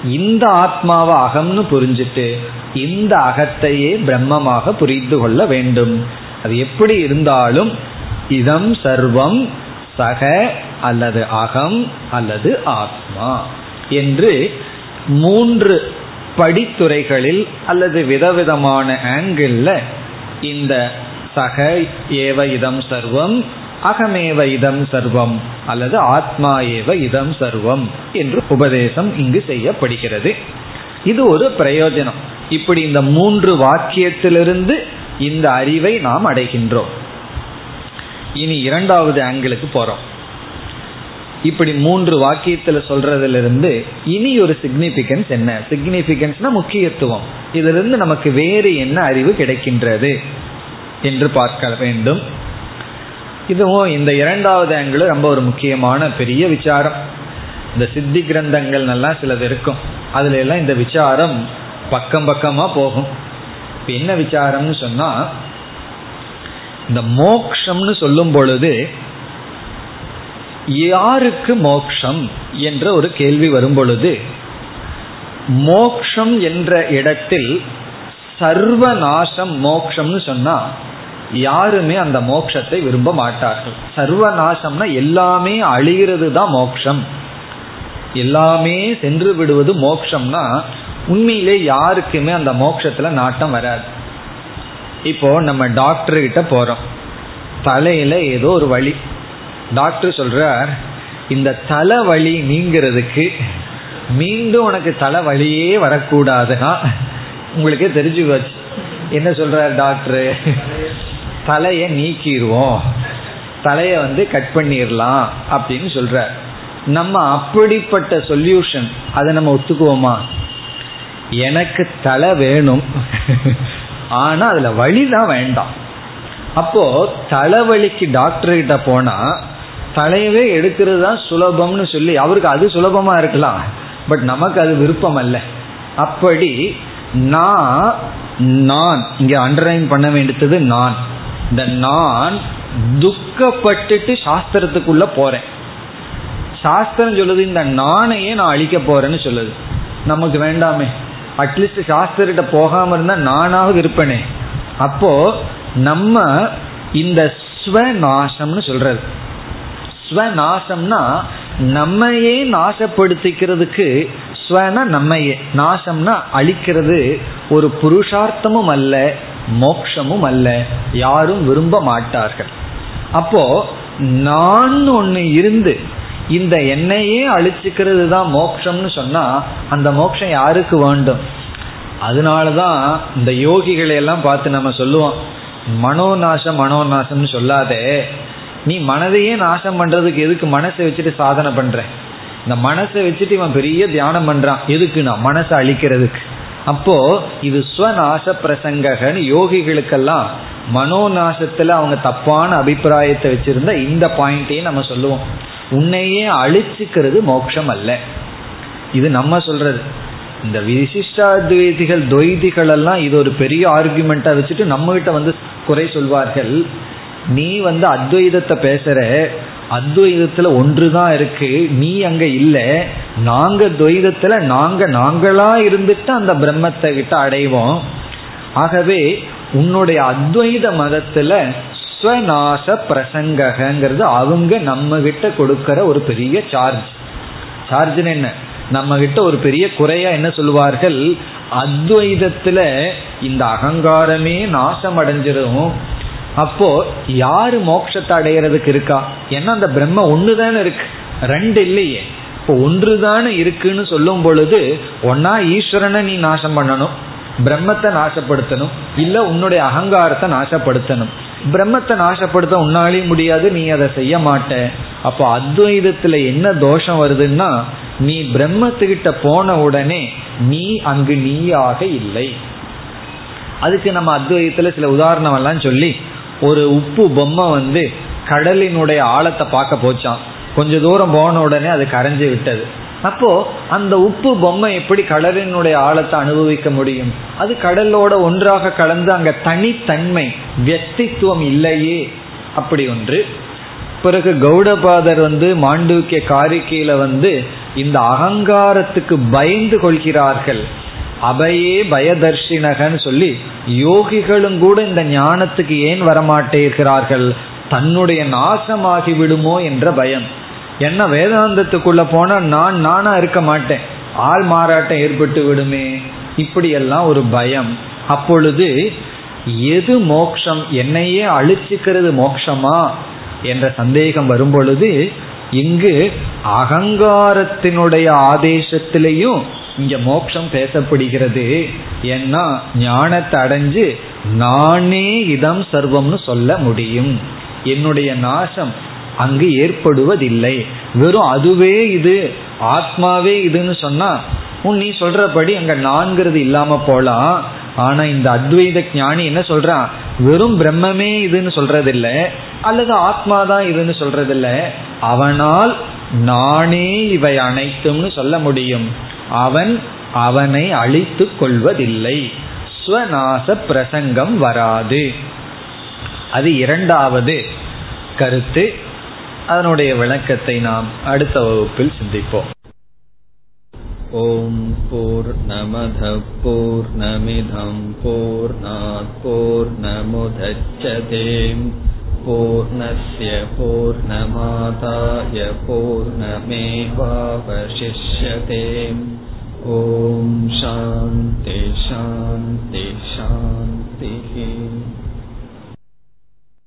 இந்த ஆத்மாவை அகம்னு புரிஞ்சுட்டு இந்த அகத்தையே பிரம்மமாக புரிந்து கொள்ள வேண்டும். அது எப்படி இருந்தாலும் இதம் சர்வம் சக அல்லது அகம் அல்லது ஆத்மா என்று மூன்று படித்துறைகளில் அல்லது விதவிதமான ஆங்கிள் இந்த சக ஏவ இதம் சர்வம் அகமேவ இதம் சர்வம் அல்லது ஆத்மா ஏவ இதம் சர்வம் என்று உபதேசம் இங்கு செய்யப்படுகிறது. இது ஒரு பிரயோஜனம். இப்படி இந்த மூன்று வாக்கியத்திலிருந்து இந்த அறிவை நாம் அடைகின்றோம். இனி இரண்டாவது ஆங்கிளுக்கு போறோம். இப்படி மூன்று வாக்கியத்துல சொல்றதுல இருந்து இனி ஒரு சிக்னிபிகன்ஸ் என்ன? சிக்னிபிகன்ஸ்னா முக்கியத்துவம். இதுல இருந்து நமக்கு வேறு என்ன அறிவு கிடைக்கின்றது என்று பார்க்க வேண்டும். இதுவும் இந்த இரண்டாவது ஆங்கிள் ரொம்ப ஒரு முக்கியமான பெரிய விசாரம். இந்த சித்தி கிரந்தங்கள் எல்லாம் சிலது இருக்கும். அதுல எல்லாம் இந்த விசாரம் பக்கம் பக்கமா போகும். என்ன விசாரம்னு சொன்னா இந்த மோக்ஷம்னு சொல்லும் பொழுது யாருக்கு மோக்ஷம் என்ற ஒரு கேள்வி வரும் பொழுது மோக்ஷம் என்ற இடத்தில் சர்வ நாசம் மோக்ஷம்னு சொன்னா யாருமே அந்த மோக்ஷத்தை விரும்ப மாட்டார்கள். சர்வநாசம்னா எல்லாமே அழிகிறது தான் மோக்ஷம். எல்லாமே சென்று விடுவது மோக்ஷம்னா உண்மையிலே யாருக்குமே அந்த மோட்சத்துல நாட்டம் வராது. இப்போ நம்ம டாக்டர் கிட்ட போறோம். தலையில ஏதோ ஒரு வழி டாக்டர் சொல்றார் இந்த தலை வலி நீங்கிறதுக்கு மீண்டும் உனக்கு தலை வழியே வரக்கூடாதுன்னா உங்களுக்கே தெரிஞ்சு வச்சு என்ன சொல்றார் டாக்டரு தலையை நீக்கிடுவோம். தலையை வந்து கட் பண்ணிடலாம் அப்படின்னு சொல்றார். நம்ம அப்படிப்பட்ட சொல்யூஷன் அதை நம்ம ஒத்துக்குவோமா? எனக்கு தலை வேணும். ஆனா அதுல வழி தான் வேண்டாம். அப்போ தலைவலிக்கு டாக்டர் கிட்ட போனா தலையவே எடுக்கிறது தான் சுலபம்னு சொல்லி அவருக்கு அது சுலபமா இருக்கலாம். பட் நமக்கு அது விருப்பம் அல்ல அப்படி நான் நான் இங்க அண்டர்லைன் பண்ண வேண்டியது நான். இந்த நான் துக்கப்பட்டுட்டு சாஸ்திரத்துக்குள்ள போறேன். சாஸ்திரம் சொல்லுது இந்த நானையே நான் அழிக்க போறேன்னு சொல்லுது. நமக்கு வேண்டாமே. அட்லீஸ்ட் சாஸ்திரிட்ட போகாம இருந்தா நானாவது இருப்பேனே. அப்போ நம்ம இந்த ஸ்வநாசம்னு சொல்றது. ஸ்வநாசம்னா நம்மையே நாசப்படுத்திக்கிறதுக்கு ஸ்வனா நம்மையே. நாசம்னா அழிக்கிறது ஒரு புருஷார்த்தமும் அல்ல மோக்ஷமும் அல்ல. யாரும் விரும்ப மாட்டார்கள். அப்போ நான் ஒன்று இருந்து இந்த என்னையே அழிச்சுக்கிறது தான் மோட்சம்னு சொன்னா அந்த மோட்சம் யாருக்கு வேண்டும்? அதனாலதான் இந்த யோகிகளை எல்லாம் பார்த்து நம்ம சொல்லுவோம் மனோநாசம் மனோநாசம்னு சொல்லாதே. நீ மனதையே நாசம் பண்றதுக்கு எதுக்கு மனசை வச்சுட்டு சாதனை பண்ற? இந்த மனசை வச்சுட்டு இவன் பெரிய தியானம் பண்றான். எதுக்குன்னா மனசை அழிக்கிறதுக்கு. அப்போ இது ஸ்வநாச பிரசங்ககன்னு யோகிகளுக்கெல்லாம் மனோநாசத்துல அவங்க தப்பான அபிப்பிராயத்தை வச்சிருந்த இந்த பாயிண்டையும் நம்ம சொல்லுவோம். உன்னையே அழிச்சுக்கிறது மோட்சம் அல்ல இது நம்ம சொல்றது. இந்த விசிஷ்டாத்வைதிகள் துவைதிகள் எல்லாம் இது ஒரு பெரிய ஆர்குமெண்டா வச்சுட்டு நம்ம கிட்ட வந்து குறை சொல்வார்கள். நீ வந்து அத்வைதத்தை பேசுற. அத்வைதத்துல ஒன்றுதான் இருக்கு. நீ அங்க இல்ல. நாங்க துவைதத்துல நாங்க நாங்களா இருந்துட்டு அந்த பிரம்மத்தை கிட்ட அடைவோம். ஆகவே உன்னுடைய அத்வைத மதத்துல ஸ்வநாச பிரசங்கங்கிறது அவங்க நம்ம கிட்ட கொடுக்கற ஒரு பெரிய சார்ஜ் சார்ஜ்னு என்ன? நம்ம கிட்ட ஒரு பெரிய குறையா என்ன சொல்லுவார்கள்? அத்வைதத்துல இந்த அகங்காரமே நாசம் அடைஞ்சிடும் அப்போ யாரு மோட்சத்தை அடையிறதுக்கு இருக்கா? ஏன்னா அந்த பிரம்ம ஒண்ணுதானே இருக்கு. ரெண்டு இல்லையே. இப்போ ஒன்று தானே இருக்குன்னு சொல்லும் பொழுது ஒன்னா ஈஸ்வரனை நீ நாசம் பண்ணணும். பிரம்மத்தை நாசப்படுத்தணும் இல்ல உன்னுடைய அகங்காரத்தை நாசப்படுத்தணும். பிரம்மத்தை நாசப்படுத்த உன்னாலேயும் முடியாது நீ அதை செய்ய மாட்ட. அப்போ அத்வைதத்துல என்ன தோஷம் வருதுன்னா நீ பிரம்மத்துக்கிட்ட போன உடனே நீ அங்கு நீயாக இல்லை. அதுக்கு நம்ம அத்வைதத்துல சில உதாரணம் எல்லாம் சொல்லி ஒரு உப்பு பொம்மை வந்து கடலினுடைய ஆழத்தை பார்க்க போச்சான் கொஞ்ச தூரம் போன உடனே அது கரைஞ்சு விட்டது. அப்போ அந்த உப்பு பொம்மை எப்படி கடலினுடைய ஆழத்தை அனுபவிக்க முடியும்? அது கடலோட ஒன்றாக கலந்து அங்க தனித்தன்மை வியக்தித்துவம் இல்லையே. அப்படி ஒன்று. பிறகு கௌடபாதர் வந்து மாண்டூக்கிய காரிக்கையில வந்து இந்த அகங்காரத்துக்கு பயந்து கொள்கிறார்கள். அபயே பயதர்ஷினகன்னு சொல்லி யோகிகளும் கூட இந்த ஞானத்துக்கு ஏன் வரமாட்டேகிறார்கள் தன்னுடைய நாசமாகி விடுமோ என்ற பயம். என்ன வேதாந்தத்துக்குள்ள போனா நான் நானா இருக்க மாட்டேன். ஆள் மாறாட்டம் ஏற்பட்டு விடுமே. இப்படியெல்லாம் ஒரு பயம். அப்பொழுது எது மோக்ஷம்? என்னையே அழிச்சுக்கிறது மோக்ஷமா? என்ற சந்தேகம் வரும் பொழுது இங்கு அகங்காரத்தினுடைய ஆதேசத்திலையும் இங்க மோட்சம் பேசப்படுகிறது. ஏன்னா ஞானத்தை அடைஞ்சு நானே இதம் சர்வம்னு சொல்ல முடியும். என்னுடைய நாசம் அங்கு ஏற்படுவதில்லை. வெறும் அதுவே இது ஆத்மாவே இதுன்னு சொன்னா உன் நீ சொல்றபடி அங்க நான்கிறது இல்லாம போலாம். ஆனா இந்த அத்வைத ஞானி என்ன சொல்றான்? வெறும் பிரம்மமே இதுன்னு சொல்றதில்ல அல்லது ஆத்மா தான் இதுன்னு சொல்றதில்ல. அவனால் நானே இவை அனைத்தும்னு சொல்ல முடியும். அவன் அவனை அழித்து கொள்வதில்லை. ஸ்வநாச பிரசங்கம் வராது. அது இரண்டாவது கருத்து. அதனுடைய விளக்கத்தை நாம் அடுத்த வகுப்பில் சிந்திப்போம். ஓம் போர் நமத போர் நமிதம் போர் போர் நமுதச்சதேம் பூர்ணய